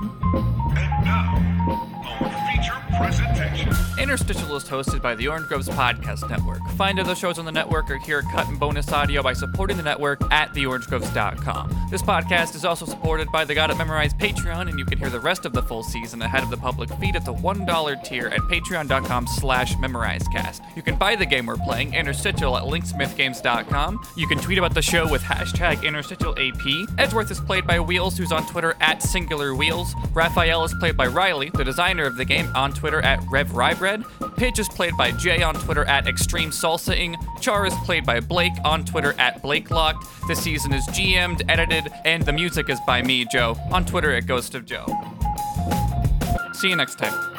Feature presentation. Interstitial is hosted by the Orange Groves Podcast Network. Find other shows on the network or hear cut and bonus audio by supporting the network at theorangegroves.com. This podcast is also supported by the Got It Memorized Patreon, and you can hear the rest of the full season ahead of the public feed at the $1 tier at patreon.com slash memorizecast. You can buy the game we're playing, Interstitial, at linksmithgames.com. You can tweet about the show with hashtag InterstitialAP. Edgeworth is played by Wheels, who's on Twitter at Singular Wheels. Raphael is played by Riley, the designer of the game, on Twitter at RevRybread. Pidge is played by Jay on Twitter at Extreme Salsaing. Char is played by Blake on Twitter at BlakeLocked. This season is GM'd, edited, and the music is by me, Joe, on Twitter at Ghost of Joe. See you next time.